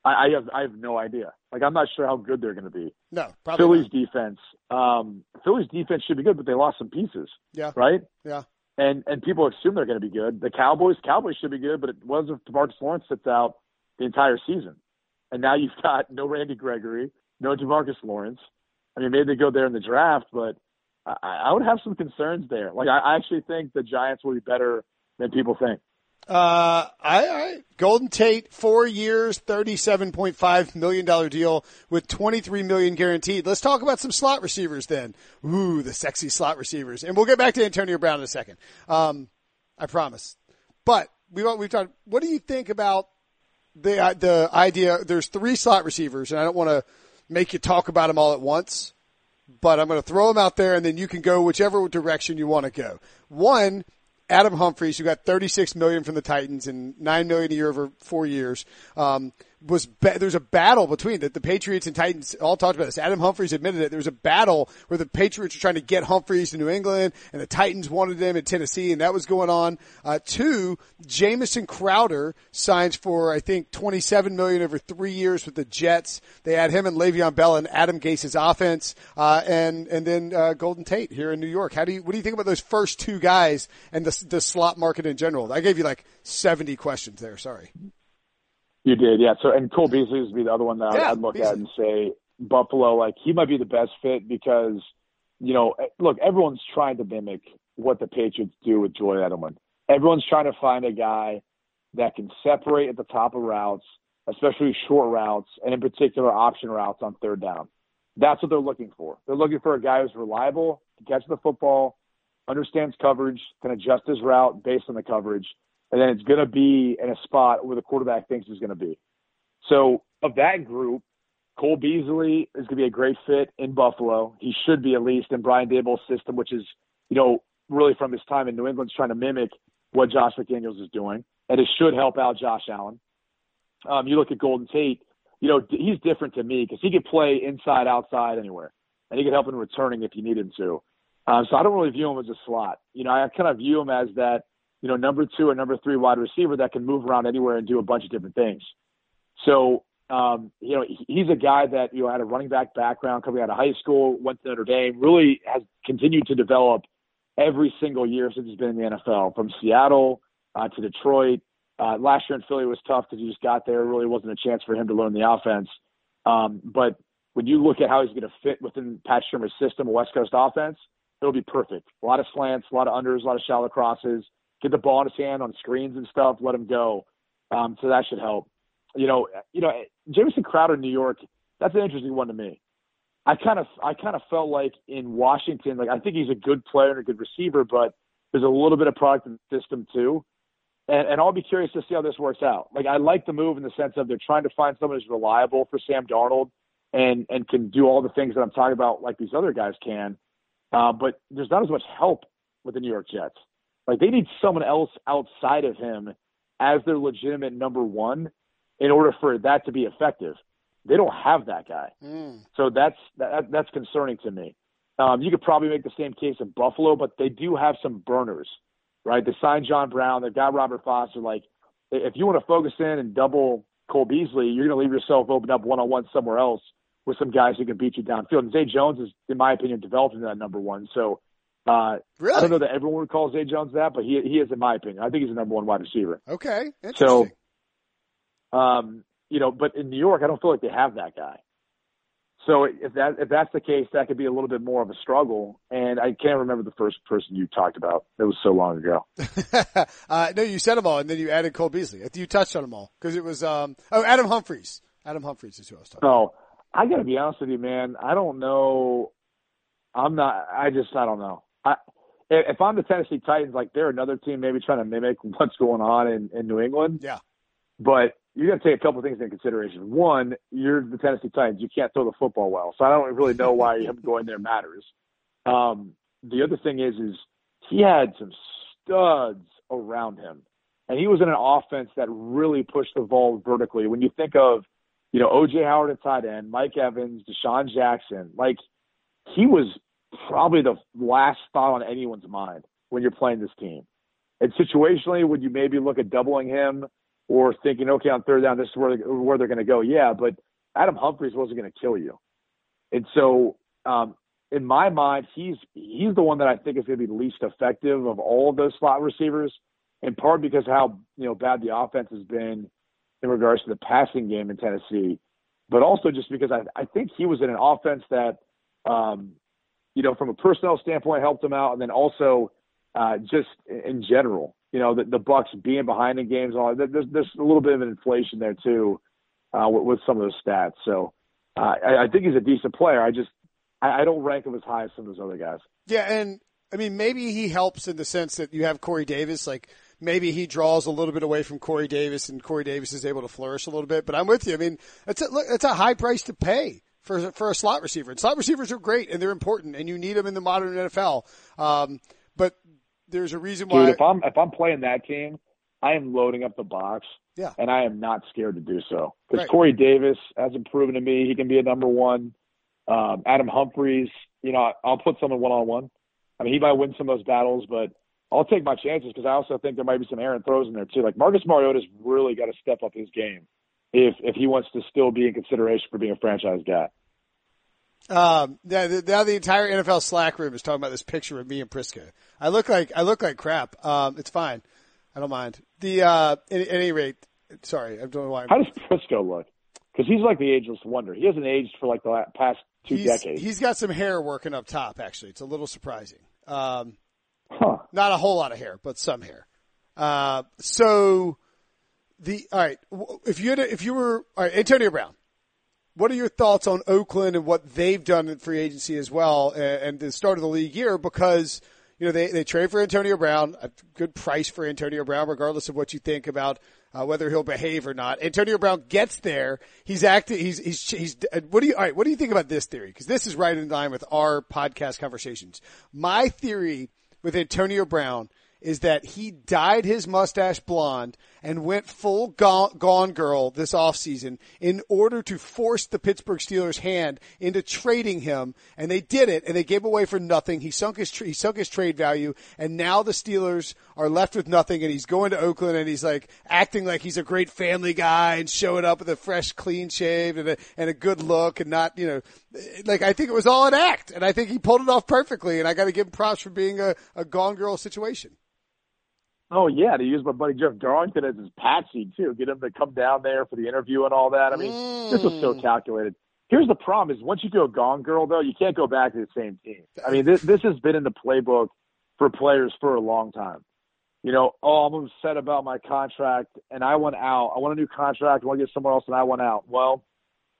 I, I have I have no idea. Like I'm not sure how good they're going to be. No, probably Philly's not. defense. Um, Philly's defense should be good, but they lost some pieces. Yeah. Right. Yeah. And and people assume they're going to be good. The Cowboys Cowboys should be good, but it was if Demarcus Lawrence sits out the entire season, and now you've got no Randy Gregory, no Demarcus Lawrence. I mean, maybe they go there in the draft, but I, I would have some concerns there. Like I, I actually think the Giants will be better than people think. Uh, I, I, Golden Tate, four years, $37.5 million deal with 23 million guaranteed. Let's talk about some slot receivers then. Ooh, the sexy slot receivers. And we'll get back to Antonio Brown in a second. Um, I promise. But we, we've talked, what do you think about the, uh, the idea? There's three slot receivers and I don't want to make you talk about them all at once, but I'm going to throw them out there and then you can go whichever direction you want to go. One Adam Humphries, who got 36 million from the Titans and 9 million a year over four years. Um, was ba- there's a battle between the, the Patriots and Titans. All talked about this. Adam Humphries admitted it. There was a battle where the Patriots were trying to get Humphries to New England, and the Titans wanted him in Tennessee, and that was going on. Uh, two, Jamison Crowder signs for I think 27 million over three years with the Jets. They had him and Le'Veon Bell and Adam Gase's offense, uh, and and then uh, Golden Tate here in New York. How do you what do you think about those first two guys and the the slot market in general? I gave you like 70 questions there. Sorry. You did, yeah. So, and Cole Beasley would be the other one that Yeah, I'd look Beasley. at and say Buffalo, like he might be the best fit because, you know, eh, look, everyone's trying to mimic what the Patriots do with Joy Edelman. Everyone's trying to find a guy that can separate at the top of routes, especially short routes, and in particular option routes on third down. That's what they're looking for. They're looking for a guy who's reliable, can catch the football, understands coverage, can adjust his route based on the coverage, and then it's going to be in a spot where the quarterback thinks is going to be. So of that group, Cole Beasley is going to be a great fit in Buffalo. He should be at least in Brian Daboll's system, which is, you know, really from his time in New England, trying to mimic what Josh McDaniels is doing, and it should help out Josh Allen. Um, you look at Golden Tate, you know, he's different to me because he could play inside, outside, anywhere, and he could help in returning if you need him to. Um, so I don't really view him as a slot. You know, I kind of view him as that, you know, number two or number three wide receiver that can move around anywhere and do a bunch of different things. So, um, you know, he's a guy that, you know, had a running back background coming out of high school, went to Notre Dame, really has continued to develop every single year since he's been in the NFL, from Seattle uh, to Detroit. Uh, last year in Philly was tough because he just got there. It Really wasn't a chance for him to learn the offense. Um, but when you look at how he's going to fit within Pat Shurmur's system, a West Coast offense, it'll be perfect. A lot of slants, a lot of unders, a lot of shallow crosses. Get the ball in his hand on screens and stuff. Let him go. Um, so that should help. You know, you know, Jamison Crowder, in New York. That's an interesting one to me. I kind of, I kind of felt like in Washington, like I think he's a good player and a good receiver, but there's a little bit of product in the system too. And, and I'll be curious to see how this works out. Like I like the move in the sense of they're trying to find someone who's reliable for Sam Darnold and and can do all the things that I'm talking about, like these other guys can. Uh, but there's not as much help with the New York Jets. Like they need someone else outside of him as their legitimate number one in order for that to be effective. They don't have that guy, Mm. so that's that, that's concerning to me. Um, you could probably make the same case in Buffalo, but they do have some burners, right? They signed John Brown, they've got Robert Foster. Like, if you want to focus in and double Cole Beasley, you're going to leave yourself open up one on one somewhere else with some guys who can beat you downfield. And Zay Jones is, in my opinion, developed into that number one. So uh, Really? I don't know that everyone would call Zay Jones that, but he he is in my opinion. I think he's the number one wide receiver. Okay. Interesting. So, um, you know, but in New York, I don't feel like they have that guy. So if that if that's the case, that could be a little bit more of a struggle. And I can't remember the first person you talked about. It was so long ago. uh, no, you said them all, and then you added Cole Beasley. You touched on them all because it was um, oh Adam Humphries. Adam Humphries is who I was talking. No, I got to be honest with you, man. I don't know. I'm not. I just I don't know. I if I'm the Tennessee Titans, like they're another team maybe trying to mimic what's going on in in New England. Yeah. But you got to take a couple things into consideration. One, you're the Tennessee Titans. You can't throw the football well, so I don't really know why him going there matters. Um, the other thing is, is he had some studs around him, and he was in an offense that really pushed the ball vertically. When you think of, you know, OJ Howard at tight end, Mike Evans, DeSean Jackson, like he was probably the last thought on anyone's mind when you're playing this team. And situationally, would you maybe look at doubling him? or thinking, okay, on third down, this is where, where they're going to go. Yeah, but Adam Humphries wasn't going to kill you. And so, um, in my mind, he's he's the one that I think is going to be least effective of all of those slot receivers, in part because how you know bad the offense has been in regards to the passing game in Tennessee, but also just because I, I think he was in an offense that, um, you know, from a personnel standpoint, helped him out, and then also uh, just in general, you know, the, the Bucs being behind in games, all there's there's a little bit of an inflation there too uh, with, with some of those stats. So uh, I, I think he's a decent player. I just I, I don't rank him as high as some of those other guys. Yeah, and I mean maybe he helps in the sense that you have Corey Davis. Like maybe he draws a little bit away from Corey Davis, and Corey Davis is able to flourish a little bit. But I'm with you. I mean, it's a look, it's a high price to pay. For, for a slot receiver, and slot receivers are great and they're important, and you need them in the modern NFL. Um, but there's a reason why. Dude, if I'm if I'm playing that team, I am loading up the box Yeah. And I am not scared to do so. Because Right. Corey Davis hasn't proven to me he can be a number one. Um, Adam Humphries, you know, I'll put someone one on one. I mean, he might win some of those battles, but I'll take my chances because I also think there might be some errant throws in there too. Like Marcus Mariota's really got to step up his game if if he wants to still be in consideration for being a franchise guy. Um, now, the, now the entire NFL Slack room is talking about this picture of me and Prisco. I look like I look like crap. Um, it's fine. I don't mind. The uh, at, at any rate, sorry, I don't know why. I'm, How does Prisco look? Because he's like the ageless wonder. He hasn't aged for like the past two he's, decades. he's got some hair working up top. Actually, it's a little surprising. Um, huh. not a whole lot of hair, but some hair. Uh, so the all right, if you had a, if you were all right, Antonio Brown, what are your thoughts on Oakland and what they've done in free agency as well, and, and the start of the league year? Because you know they they trade for Antonio Brown, a good price for Antonio Brown, regardless of what you think about. Uh, whether he'll behave or not, Antonio Brown gets there. He's acting. He's he's he's. uh, What do you? All right. What do you think about this theory? Because this is right in line with our podcast conversations. My theory with Antonio Brown is that he dyed his mustache blonde and went full gone, girl this offseason in order to force the Pittsburgh Steelers hand into trading him. And they did it and they gave away for nothing. He sunk his, tr- he sunk his trade value and now the Steelers are left with nothing and he's going to Oakland and he's like acting like he's a great family guy and showing up with a fresh, clean shave and a, and a good look and not, you know, like I think it was all an act and I think he pulled it off perfectly and I got to give him props for being a, a gone girl situation. Oh yeah, to use my buddy Jeff Darlington as his patsy too, get him to come down there for the interview and all that. I mean, this was so calculated. Here's the problem: is once you go gone girl, though, you can't go back to the same team. I mean, this this has been in the playbook for players for a long time. You know, oh, I'm upset about my contract, and I want out. I want a new contract. I want to get somewhere else, and I want out. Well,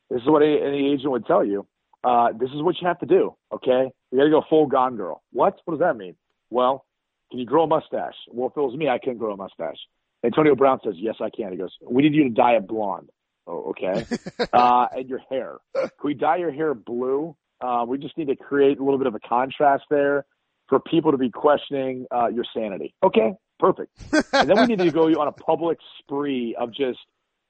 this is what any, any agent would tell you. Uh, this is what you have to do. Okay, you got to go full gone girl. What? What does that mean? Well, can you grow a mustache? Well, if it was me, I can grow a mustache. Antonio Brown says, yes, I can. He goes, we need you to dye it blonde. Oh, okay. uh, and your hair. Can we dye your hair blue? Uh, we just need to create a little bit of a contrast there for people to be questioning uh, your sanity. Okay, perfect. and then we need to go on a public spree of just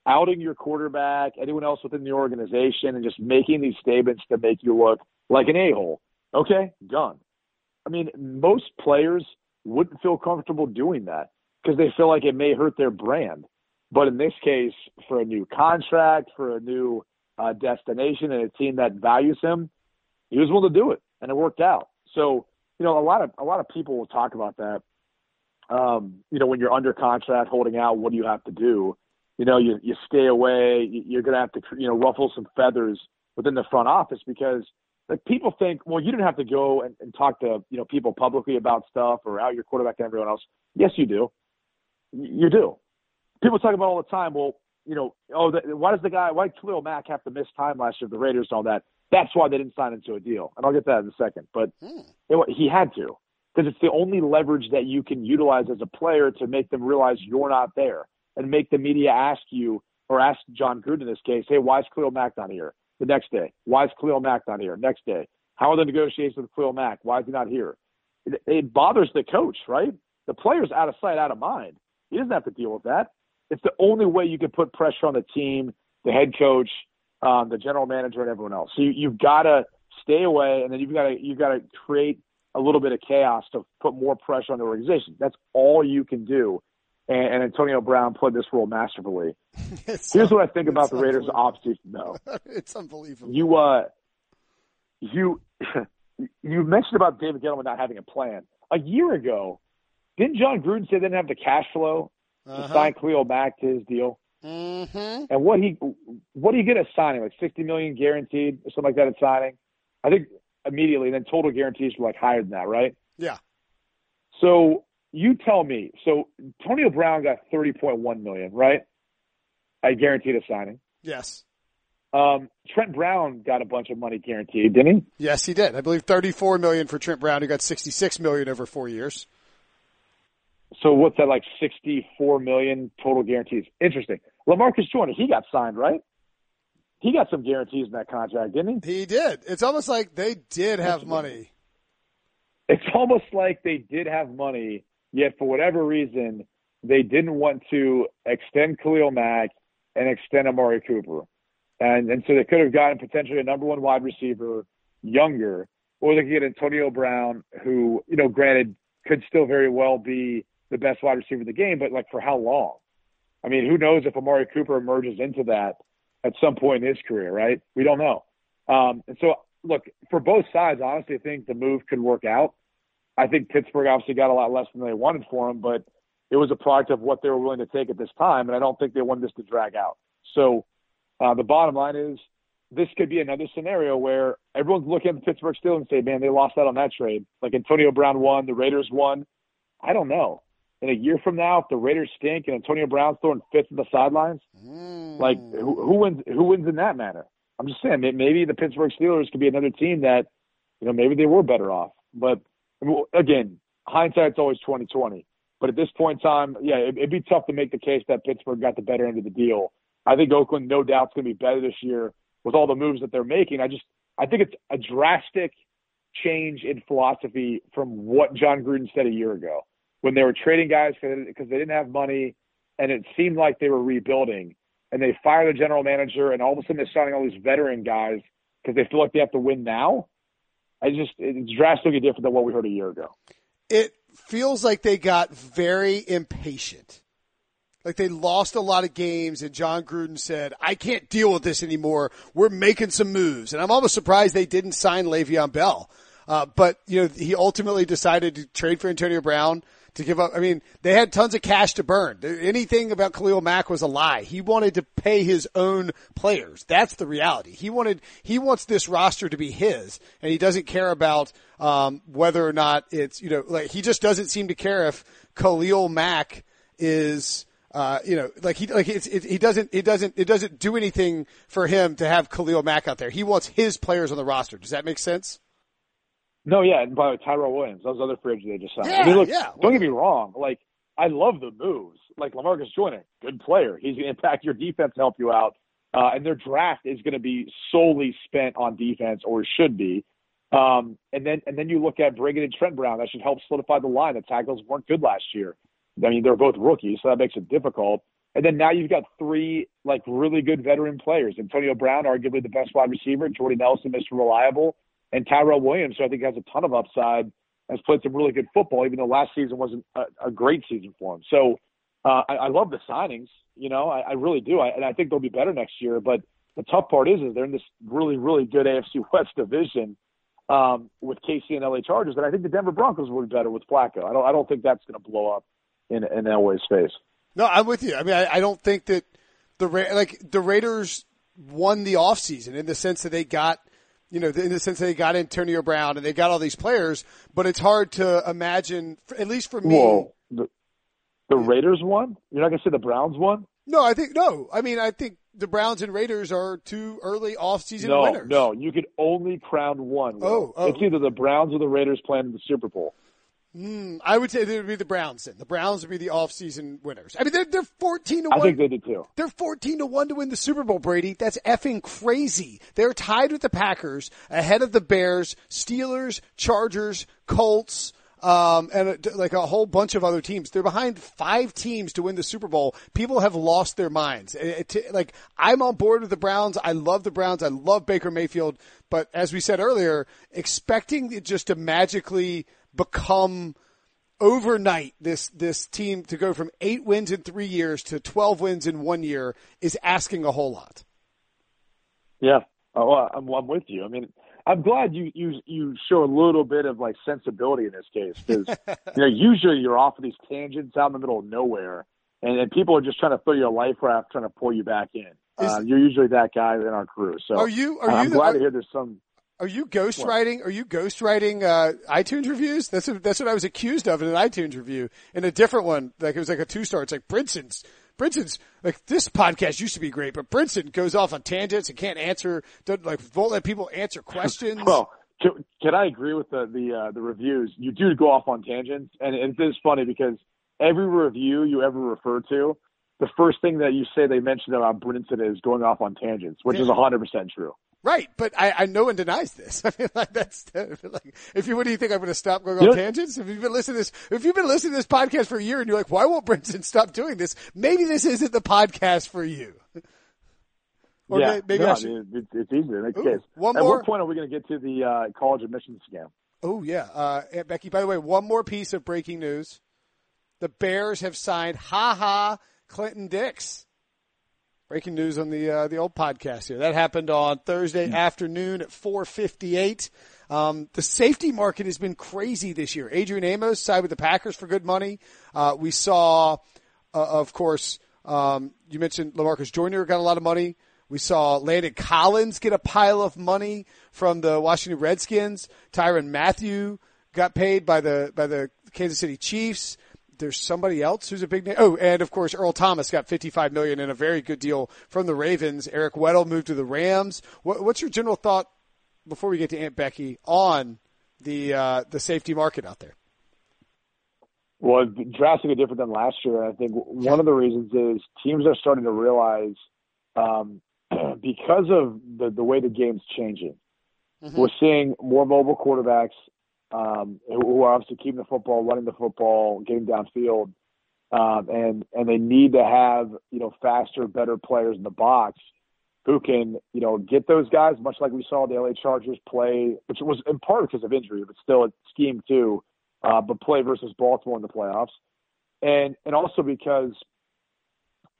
outing your quarterback, anyone else within the organization, and just making these statements to make you look like an a-hole. Okay, done. I mean, most players wouldn't feel comfortable doing that because they feel like it may hurt their brand. But in this case, for a new contract, for a new uh, destination, and a team that values him, he was willing to do it, and it worked out. So, you know, a lot of a lot of people will talk about that. Um, you know, when you're under contract, holding out, what do you have to do? You know, you you stay away. You- You're going to have to, you know, ruffle some feathers within the front office because like people think, well, you didn't have to go and, and talk to you know people publicly about stuff or out your quarterback and everyone else. Yes, you do. You do. People talk about all the time. Well, you know, oh, the, why does the guy, why did Khalil Mack have to miss time last year the Raiders and all that? That's why they didn't sign into a deal, and I'll get to that in a second. But Hmm. you know, he had to because it's the only leverage that you can utilize as a player to make them realize you're not there and make the media ask you or ask Jon Gruden in this case, hey, why is Khalil Mack not here? The next day, why is Khalil Mack not here? Next day, how are the negotiations with Khalil Mack? Why is he not here? It, it bothers the coach, right? The player's out of sight, out of mind. He doesn't have to deal with that. It's the only way you can put pressure on the team, the head coach, um, the general manager, and everyone else. So you, you've got to stay away, and then you've got to you've got to create a little bit of chaos to put more pressure on the organization. That's all you can do. And, and Antonio Brown played this role masterfully. It's Here's what I think about the Raiders' offseason, though. it's unbelievable. You uh, you you mentioned about David Gettleman not having a plan. A year ago, didn't Jon Gruden say they didn't have the cash flow to Uh-huh. sign Khalil Mack to his deal? Mm-hmm. And what he what do you get at signing? Like sixty million guaranteed or something like that at signing? I think immediately. And then total guarantees were like higher than that, right? Yeah. So you tell me. So Antonio Brown got thirty point one million, right? I guaranteed a signing. Yes. Um, Trent Brown got a bunch of money guaranteed, didn't he? Yes, he did. I believe 34 million for Trent Brown, who got 66 million over four years. So what's that like? Sixty-four million total guarantees. Interesting. Lamarcus Joyner, he got signed, right? He got some guarantees in that contract, didn't he? He did. It's almost like they did have money. It's almost like they did have money, yet for whatever reason, they didn't want to extend Khalil Mack and extend Amari Cooper. And, and so they could have gotten potentially a number one wide receiver younger, or they could get Antonio Brown, who, you know, granted, could still very well be the best wide receiver in the game, but like for how long? I mean, who knows if Amari Cooper emerges into that at some point in his career, right? We don't know. Um, and so, look, for both sides, honestly, I think the move could work out. I think Pittsburgh obviously got a lot less than they wanted for him, but it was a product of what they were willing to take at this time, and I don't think they wanted this to drag out. So uh, the bottom line is this could be another scenario where everyone's looking at the Pittsburgh Steelers and say, man, they lost out on that trade. Like Antonio Brown won, the Raiders won. I don't know. In a year from now, if the Raiders stink and Antonio Brown's throwing fifth in the sidelines, mm. like who, who wins? Who wins in that matter? I'm just saying, maybe the Pittsburgh Steelers could be another team that, you know, maybe they were better off. But again, hindsight's always 2020. But at this point in time, yeah, it, would be tough to make the case that Pittsburgh got the better end of the deal. I think Oakland, no doubt, is going to be better this year with all the moves that they're making. I just, I think it's a drastic change in philosophy from what Jon Gruden said a year ago when they were trading guys because they didn't have money and it seemed like they were rebuilding. And they fired the general manager, and all of a sudden they're signing all these veteran guys because they feel like they have to win now. I just it's drastically different than what we heard a year ago. It feels like they got very impatient. Like they lost a lot of games and Jon Gruden said, I can't deal with this anymore. We're making some moves. And I'm almost surprised they didn't sign Le'Veon Bell. Uh, but, you know, he ultimately decided to trade for Antonio Brown to give up. I mean, they had tons of cash to burn. Anything about Khalil Mack was a lie. He wanted to pay his own players. That's the reality. He wanted, he wants this roster to be his and he doesn't care about, um, whether or not it's, you know, like he just doesn't seem to care if Khalil Mack is, uh, you know, like he, like it's, it, he doesn't, it doesn't, it doesn't do anything for him to have Khalil Mack out there. He wants his players on the roster. Does that make sense? No, yeah, and by the way, Tyrell Williams, those other free agents they just signed. Yeah, I mean, look, yeah. don't get me wrong. Like, I love the moves. Like Lamarcus Joyner, good player. He's going to impact your defense, help you out. Uh, and their draft is going to be solely spent on defense, or should be. Um, and then and then you look at bringing in Trent Brown. That should help solidify the line. The tackles weren't good last year. I mean, they're both rookies, so that makes it difficult. And then now you've got three like really good veteran players. Antonio Brown, arguably the best wide receiver. Jordy Nelson, Mr. Reliable and Tyrell Williams, who I think has a ton of upside, has played some really good football, even though last season wasn't a, a great season for him. So uh, I, I love the signings. You know, I, I really do, I, and I think they'll be better next year. But the tough part is, is they're in this really, really good AFC West division um, with KC and LA Chargers, and I think the Denver Broncos will be better with Flacco. I don't, I don't think that's going to blow up in in Elway's face. No, I'm with you. I mean, I, I don't think that the like the Raiders won the offseason in the sense that they got you know, in the sense that they got Antonio Brown and they got all these players, but it's hard to imagine, at least for me. Whoa, the, the Raiders won? You're not going to say the Browns won? No, I think, no. I mean, I think the Browns and Raiders are two early off-season no, winners. No, you could only crown one. Oh, oh, It's either the Browns or the Raiders playing in the Super Bowl. Mm, I would say it would be the Browns then. The Browns would be the off-season winners. I mean, they're, they're 14 to 1. I think they did too. They're 14 to 1 to win the Super Bowl, Brady. That's effing crazy. They're tied with the Packers, ahead of the Bears, Steelers, Chargers, Colts, um, and a, like a whole bunch of other teams. They're behind five teams to win the Super Bowl. People have lost their minds. It, it, like I'm on board with the Browns. I love the Browns. I love Baker Mayfield. But as we said earlier, expecting it just to magically become overnight this this team to go from eight wins in three years to twelve wins in one year is asking a whole lot. Yeah, oh, I'm, I'm with you. I mean, I'm glad you you you show a little bit of like sensibility in this case because you know usually you're off of these tangents out in the middle of nowhere, and, and people are just trying to throw you a life raft, trying to pull you back in. Is, uh, you're usually that guy in our crew. So are you? Are I'm you glad the, to hear there's some are you ghostwriting? Are you ghostwriting uh, iTunes reviews? That's what, that's what I was accused of in an iTunes review. In a different one, like it was like a two star. It's like Brinson's. Brinson's like this podcast used to be great, but Brinson goes off on tangents and can't answer. Like won't let people answer questions. well, can, can, I agree with the the uh, the reviews? You do go off on tangents, and it is funny because every review you ever refer to, the first thing that you say they mention about Brinson is going off on tangents, which yeah. is hundred percent true. Right, but I, I no one denies this. I mean, like that's like if you what do you think I'm going to stop going on know- tangents? If you've been listening to this, if you've been listening to this podcast for a year and you're like, why won't Brinson stop doing this? Maybe this isn't the podcast for you. Or yeah, maybe no, I should. it's, it's easy to make Ooh, case. one At more- what point are we going to get to the uh, college admissions scam? Oh yeah, uh, Aunt Becky. By the way, one more piece of breaking news: the Bears have signed Ha Ha Clinton Dix. Breaking news on the uh, the old podcast here. That happened on Thursday afternoon at four fifty eight. Um, the safety market has been crazy this year. Adrian Amos signed with the Packers for good money. Uh, we saw, uh, of course, um, you mentioned Lamarcus Joyner got a lot of money. We saw Landon Collins get a pile of money from the Washington Redskins. Tyrann Mathieu got paid by the by the Kansas City Chiefs. There's somebody else who's a big name. Oh, and of course Earl Thomas got 55 million in a very good deal from the Ravens. Eric Weddle moved to the Rams. What, what's your general thought before we get to Aunt Becky on the uh, the safety market out there? Well, drastically different than last year. I think one of the reasons is teams are starting to realize um, because of the, the way the game's changing, we're seeing more mobile quarterbacks um, who are obviously keeping the football, running the football, getting downfield, um, and and they need to have you know faster, better players in the box who can you know get those guys, much like we saw the LA Chargers play, which was in part because of injury, but still a scheme too, uh, but play versus Baltimore in the playoffs, and and also because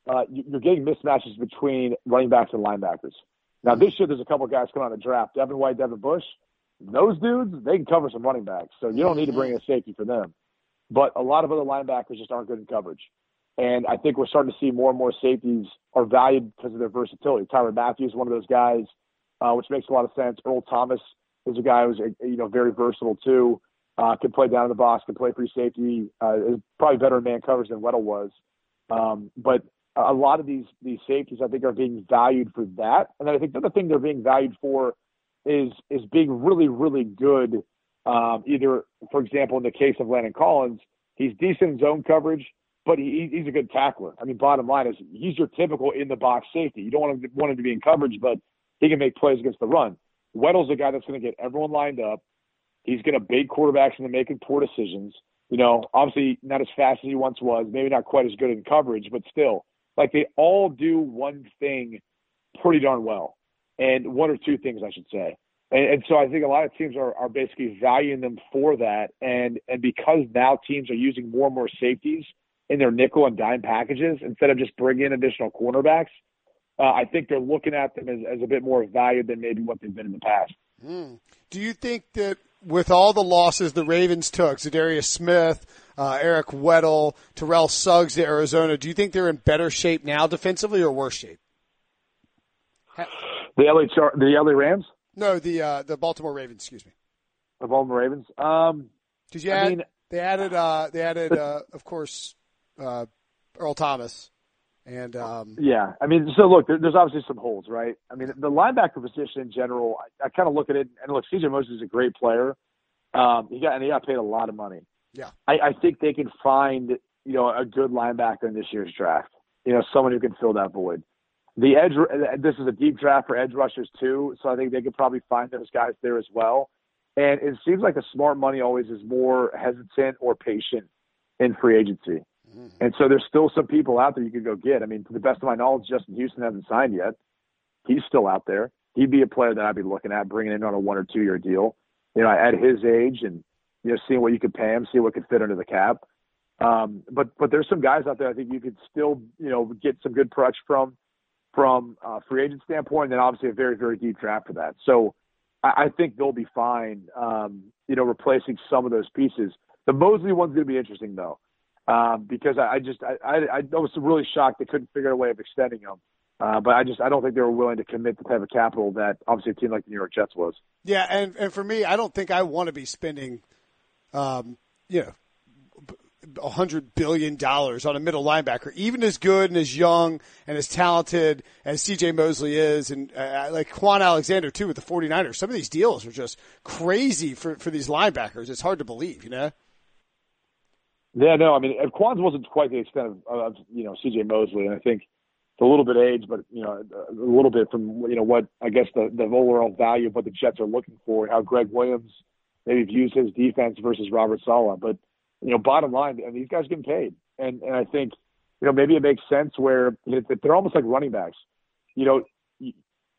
uh, you- you're getting mismatches between running backs and linebackers. Now this year, there's a couple of guys coming on the draft: Devin White, Devin Bush. Those dudes, they can cover some running backs, so you don't need to bring in a safety for them. But a lot of other linebackers just aren't good in coverage. And I think we're starting to see more and more safeties are valued because of their versatility. Tyrann Matthews is one of those guys, uh, which makes a lot of sense. Earl Thomas is a guy who's uh, you know very versatile too. Uh, can play down in the box, can play free safety. Uh, is probably better in man coverage than Weddle was. Um, but a lot of these these safeties, I think, are being valued for that. And then I think the other thing they're being valued for is is being really really good. Um, either, for example, in the case of Landon Collins, he's decent in zone coverage, but he, he's a good tackler. I mean, bottom line is he's your typical in the box safety. You don't want him to, want him to be in coverage, but he can make plays against the run. Weddle's a guy that's going to get everyone lined up. He's going to bait quarterbacks into making poor decisions. You know, obviously not as fast as he once was, maybe not quite as good in coverage, but still, like they all do one thing pretty darn well, and one or two things I should say. And, and so I think a lot of teams are, are basically valuing them for that, and and because now teams are using more and more safeties in their nickel and dime packages instead of just bringing in additional cornerbacks, uh, I think they're looking at them as, as a bit more valued than maybe what they've been in the past. Do you think that with all the losses the Ravens took, Zadarius Smith, uh, Eric Weddle, Terrell Suggs to Arizona, do you think they're in better shape now defensively or worse shape? The LA Char- the LA Rams, No, the uh, the Baltimore Ravens. Excuse me. the Baltimore Ravens. Um, Because you I add, mean- they added uh, they added uh, of course uh, Earl Thomas and um, Yeah, I mean, so look, there, there's obviously some holes, right? I mean, the linebacker position in general, I, I kind of look at it, and look, CJ Mosley is a great player. Um, he got and he got paid a lot of money. Yeah. I, I think they can find you know a good linebacker in this year's draft. You know, someone who can fill that void. The edge, this is a deep draft for edge rushers too, so I think they could probably find those guys there as well. And it seems like the smart money always is more hesitant or patient in free agency. And so there's still some people out there you could go get. I mean, to the best of my knowledge, Justin Houston hasn't signed yet. He's still out there. He'd be a player that I'd be looking at bringing in on a one or two year deal. You know, at his age and you know seeing what you could pay him, see what could fit under the cap. Um, but but there's some guys out there I think you could still you know get some good production from from a free agent standpoint, and then obviously a very very deep draft for that. So I, I think they'll be fine. Um, you know, replacing some of those pieces. The Mosley one's going to be interesting though um, because I, I just I, I, I was really shocked they couldn't figure out a way of extending him. Uh, but I just I don't think they were willing to commit the type of capital that obviously a team like the New York Jets was. yeah, and and for me, I don't think I want to be spending, um, you know. Hundred billion dollars on a middle linebacker, even as good and as young and as talented as CJ Mosley is, and uh, like Kwon Alexander too with the 49ers. Some of these deals are just crazy for, for these linebackers. It's hard to believe, you know? Yeah, no, I mean Kwon's wasn't quite the extent of, of you know C.J. Mosley, and I think it's a little bit age, but you know a little bit from you know what I guess the the overall value of what the Jets are looking for, how Gregg Williams maybe views his defense versus Robert Saleh. But you know, bottom line, mean, these guys getting paid, and and I think you know maybe it makes sense where they're almost like running backs. You know,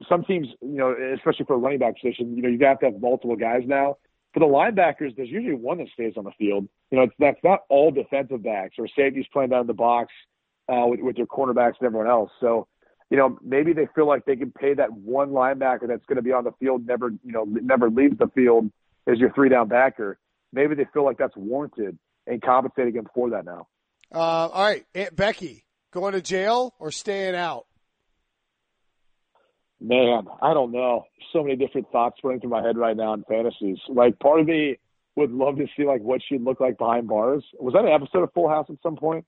some teams, you know, especially for a running back position, you know, you have to have multiple guys now. For the linebackers, there's usually one that stays on the field. You know, it's, that's not all defensive backs or safeties playing down in the box uh, with, with their cornerbacks and everyone else. So, you know, maybe they feel like they can pay that one linebacker that's going to be on the field, never, you know, never leaves the field as your three down backer. Maybe they feel like that's warranted and compensating him for that now. Uh, all right, Aunt Becky, going to jail or staying out? Man, I don't know. So many different thoughts running through my head right now in fantasies. Like part of me would love to see like what she'd look like behind bars. Was that an episode of Full House at some point?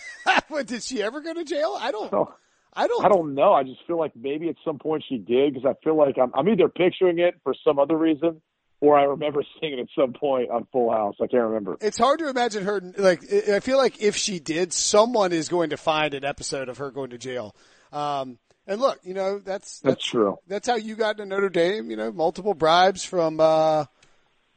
but did she ever go to jail? I don't. So, I don't. I don't know. I just feel like maybe at some point she did because I feel like I'm, I'm either picturing it for some other reason or I remember seeing it at some point on Full House. I can't remember. It's hard to imagine her. Like I feel like if she did, someone is going to find an episode of her going to jail. Um, and look, you know that's, that's that's, true. That's how you got to Notre Dame. You know, multiple bribes from uh,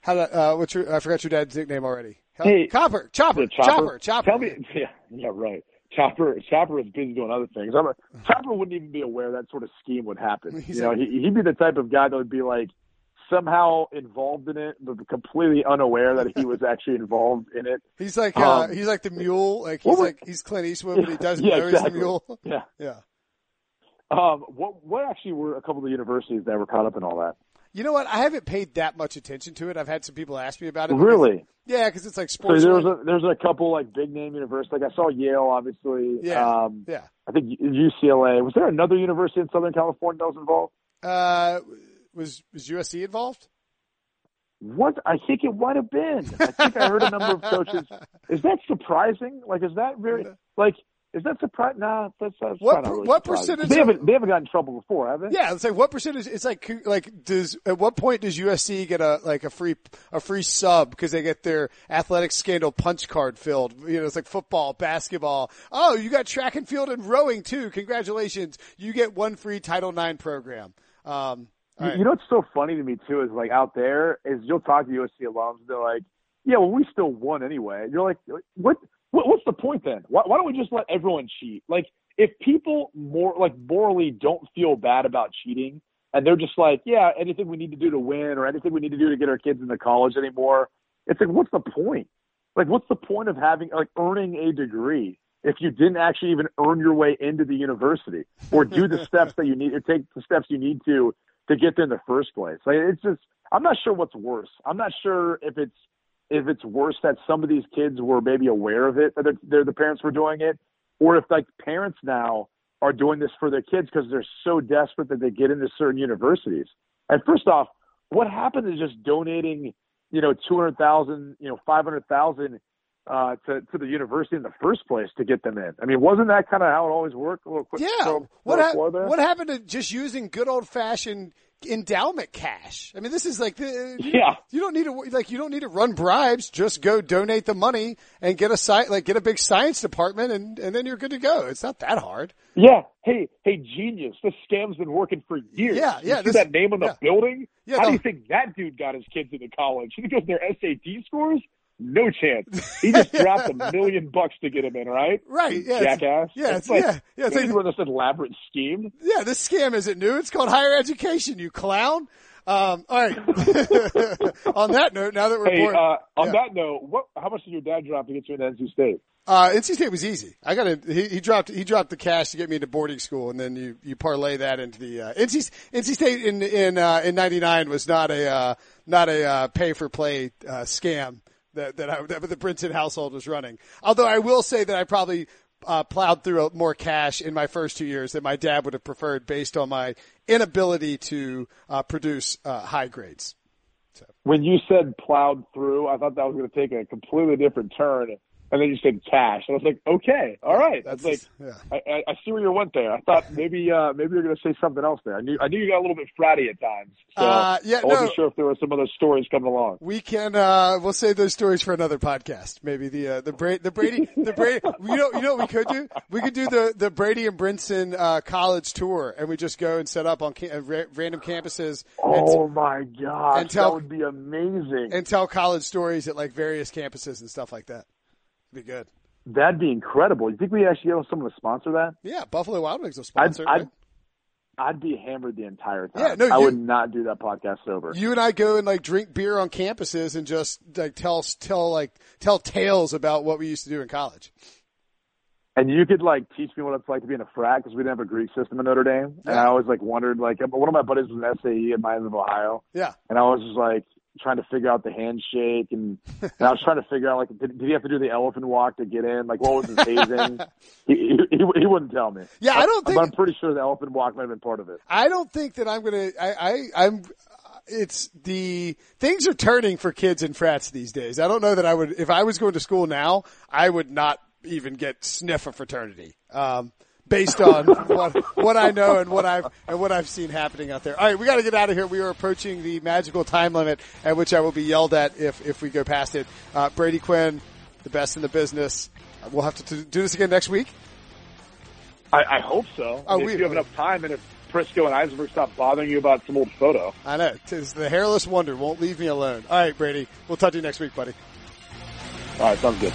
how uh, what's your I forgot your dad's nickname already. Hey, Copper, Chopper, Chopper, Chopper, Chopper. Tell me, yeah, yeah, right. Chopper, Chopper is busy doing other things. I'm a, Chopper wouldn't even be aware that sort of scheme would happen. He's you know, he, he'd be the type of guy that would be like somehow involved in it, but completely unaware that he was actually involved in it. He's like, uh, um, he's like the mule. Like he's like he's Clint Eastwood, but he doesn't yeah, know exactly. he's the mule. Yeah, yeah. Um, what what actually were a couple of the universities that were caught up in all that? You know what? I haven't paid that much attention to it. I've had some people ask me about it. Because, really? Yeah, because it's like sports. So there's a there's a couple like big name universities. Like I saw Yale, obviously. Yeah. Um, yeah. I think UCLA. Was there another university in Southern California that was involved? Uh, was was USC involved? What I think it might have been. I think I heard a number of coaches. Is that surprising? Like, is that very like? Is that surprising? Nah, that's, that's what really what surprising. percentage? They haven't they haven't gotten in trouble before, have they? Yeah, it's like what percentage? It's like like does at what point does USC get a like a free a free sub because they get their athletic scandal punch card filled? You know, it's like football, basketball. Oh, you got track and field and rowing too. Congratulations, you get one free Title IX program. Um, all right. You know what's so funny to me too is like out there is you'll talk to USC alums, and they're like, yeah, well we still won anyway. You're like, what? what what's the point then? Why, why don't we just let everyone cheat? Like if people more like morally don't feel bad about cheating and they're just like, yeah, anything we need to do to win or anything we need to do to get our kids into college anymore, it's like, what's the point? Like, what's the point of having like earning a degree if you didn't actually even earn your way into the university or do the steps that you need or take the steps you need to to get there in the first place? Like, it's just, I'm not sure what's worse. I'm not sure if it's if it's worse that some of these kids were maybe aware of it that they're, they're the parents were doing it, or if like parents now are doing this for their kids because they're so desperate that they get into certain universities. And first off, what happened to just donating, you know, two hundred thousand, you know, five hundred thousand uh, to to the university in the first place to get them in? I mean, wasn't that kind of how it always worked? A little quick, Yeah. What floor there? what happened to just using good old fashioned endowment cash? I mean, this is like the, Yeah. You don't need to like you don't need to run bribes. Just go donate the money and get a site like get a big science department and and then you're good to go. It's not that hard. Yeah. Hey, hey, genius! This scam's been working for years. Yeah, You yeah, see this- that name on the yeah. building? Yeah, How no. do you think that dude got his kids into college? You it was their SAT scores? No chance. He just dropped a million bucks to get him in, right? Right, yeah, it's- Jackass. yeah, It's it's- like, yeah, yeah, it's like- we're this elaborate scheme. Yeah, this scam isn't new. It's called higher education. You clown. Um, all right. On that note, now that we're Hey, bored, uh, on yeah. that note, what? How much did your dad drop to get you into NC State? Uh, NC State was easy. I got to, he, he dropped, he dropped the cash to get me into boarding school and then you, you parlay that into the, uh, NC, NC State in, in, uh, in 99 was not a, uh, not a, uh, pay for play, uh, scam that, that I, that the Brinson household was running. Although I will say that I probably, uh, plowed through more cash in my first two years than my dad would have preferred based on my inability to, uh, produce, uh, high grades. When you said plowed through, I thought that was going to take a completely different turn. And then you said cash. And I was like, okay, all right. That's like, yeah. I, I, see where you went there. I thought maybe uh, maybe you're going to say something else there. I knew I knew you got a little bit fratty at times. So Uh, yeah, I wasn't no. sure if there were some other stories coming along. We can uh we'll save those stories for another podcast. Maybe the uh, the Brady the Brady the Brady you know you know what we could do? We could do the the Brady and Brinson uh college tour and we just go and set up on ca- uh, ra- random campuses and, Oh my god, and tell- that would be amazing. and tell college stories at like various campuses and stuff like that. Be good. That'd be incredible. You think we actually get someone to sponsor that? Yeah, Buffalo Wild Wings will I'd, sponsor. I'd. I'd be hammered the entire time. Yeah, no, I you- would not do that podcast sober. you and I go and like drink beer on campuses and just like tell tell like tell tales about what we used to do in college. And you could like teach me what it's like to be in a frat because we didn't have a Greek system in Notre Dame. And I always like wondered like one of my buddies was an SAE at Miami of Ohio, Yeah. and I was just like trying to figure out the handshake and, and I was trying to figure out like did, did he have to do the elephant walk to get in? Like what was his hazing? he, he, he he wouldn't tell me. Yeah, I don't But think I'm pretty sure the elephant walk might have been part of it. I don't think that I'm gonna. I, I I'm. It's the things are turning for kids in frats these days. I don't know that I would. If I was going to school now, I would not even get sniff a fraternity. Um, based on what what I know and what I've and what I've seen happening out there. All right, we got to get out of here. We are approaching the magical time limit at which I will be yelled at if if we go past it. Uh, Brady Quinn, the best in the business. We'll have to t- do this again next week. I, I hope so. Oh, if we- you have enough time and if Prisco and Eisenberg stop bothering you about some old photo. I know. Tis the hairless wonder won't leave me alone. All right, Brady. We'll talk to you next week, buddy. All right, sounds good.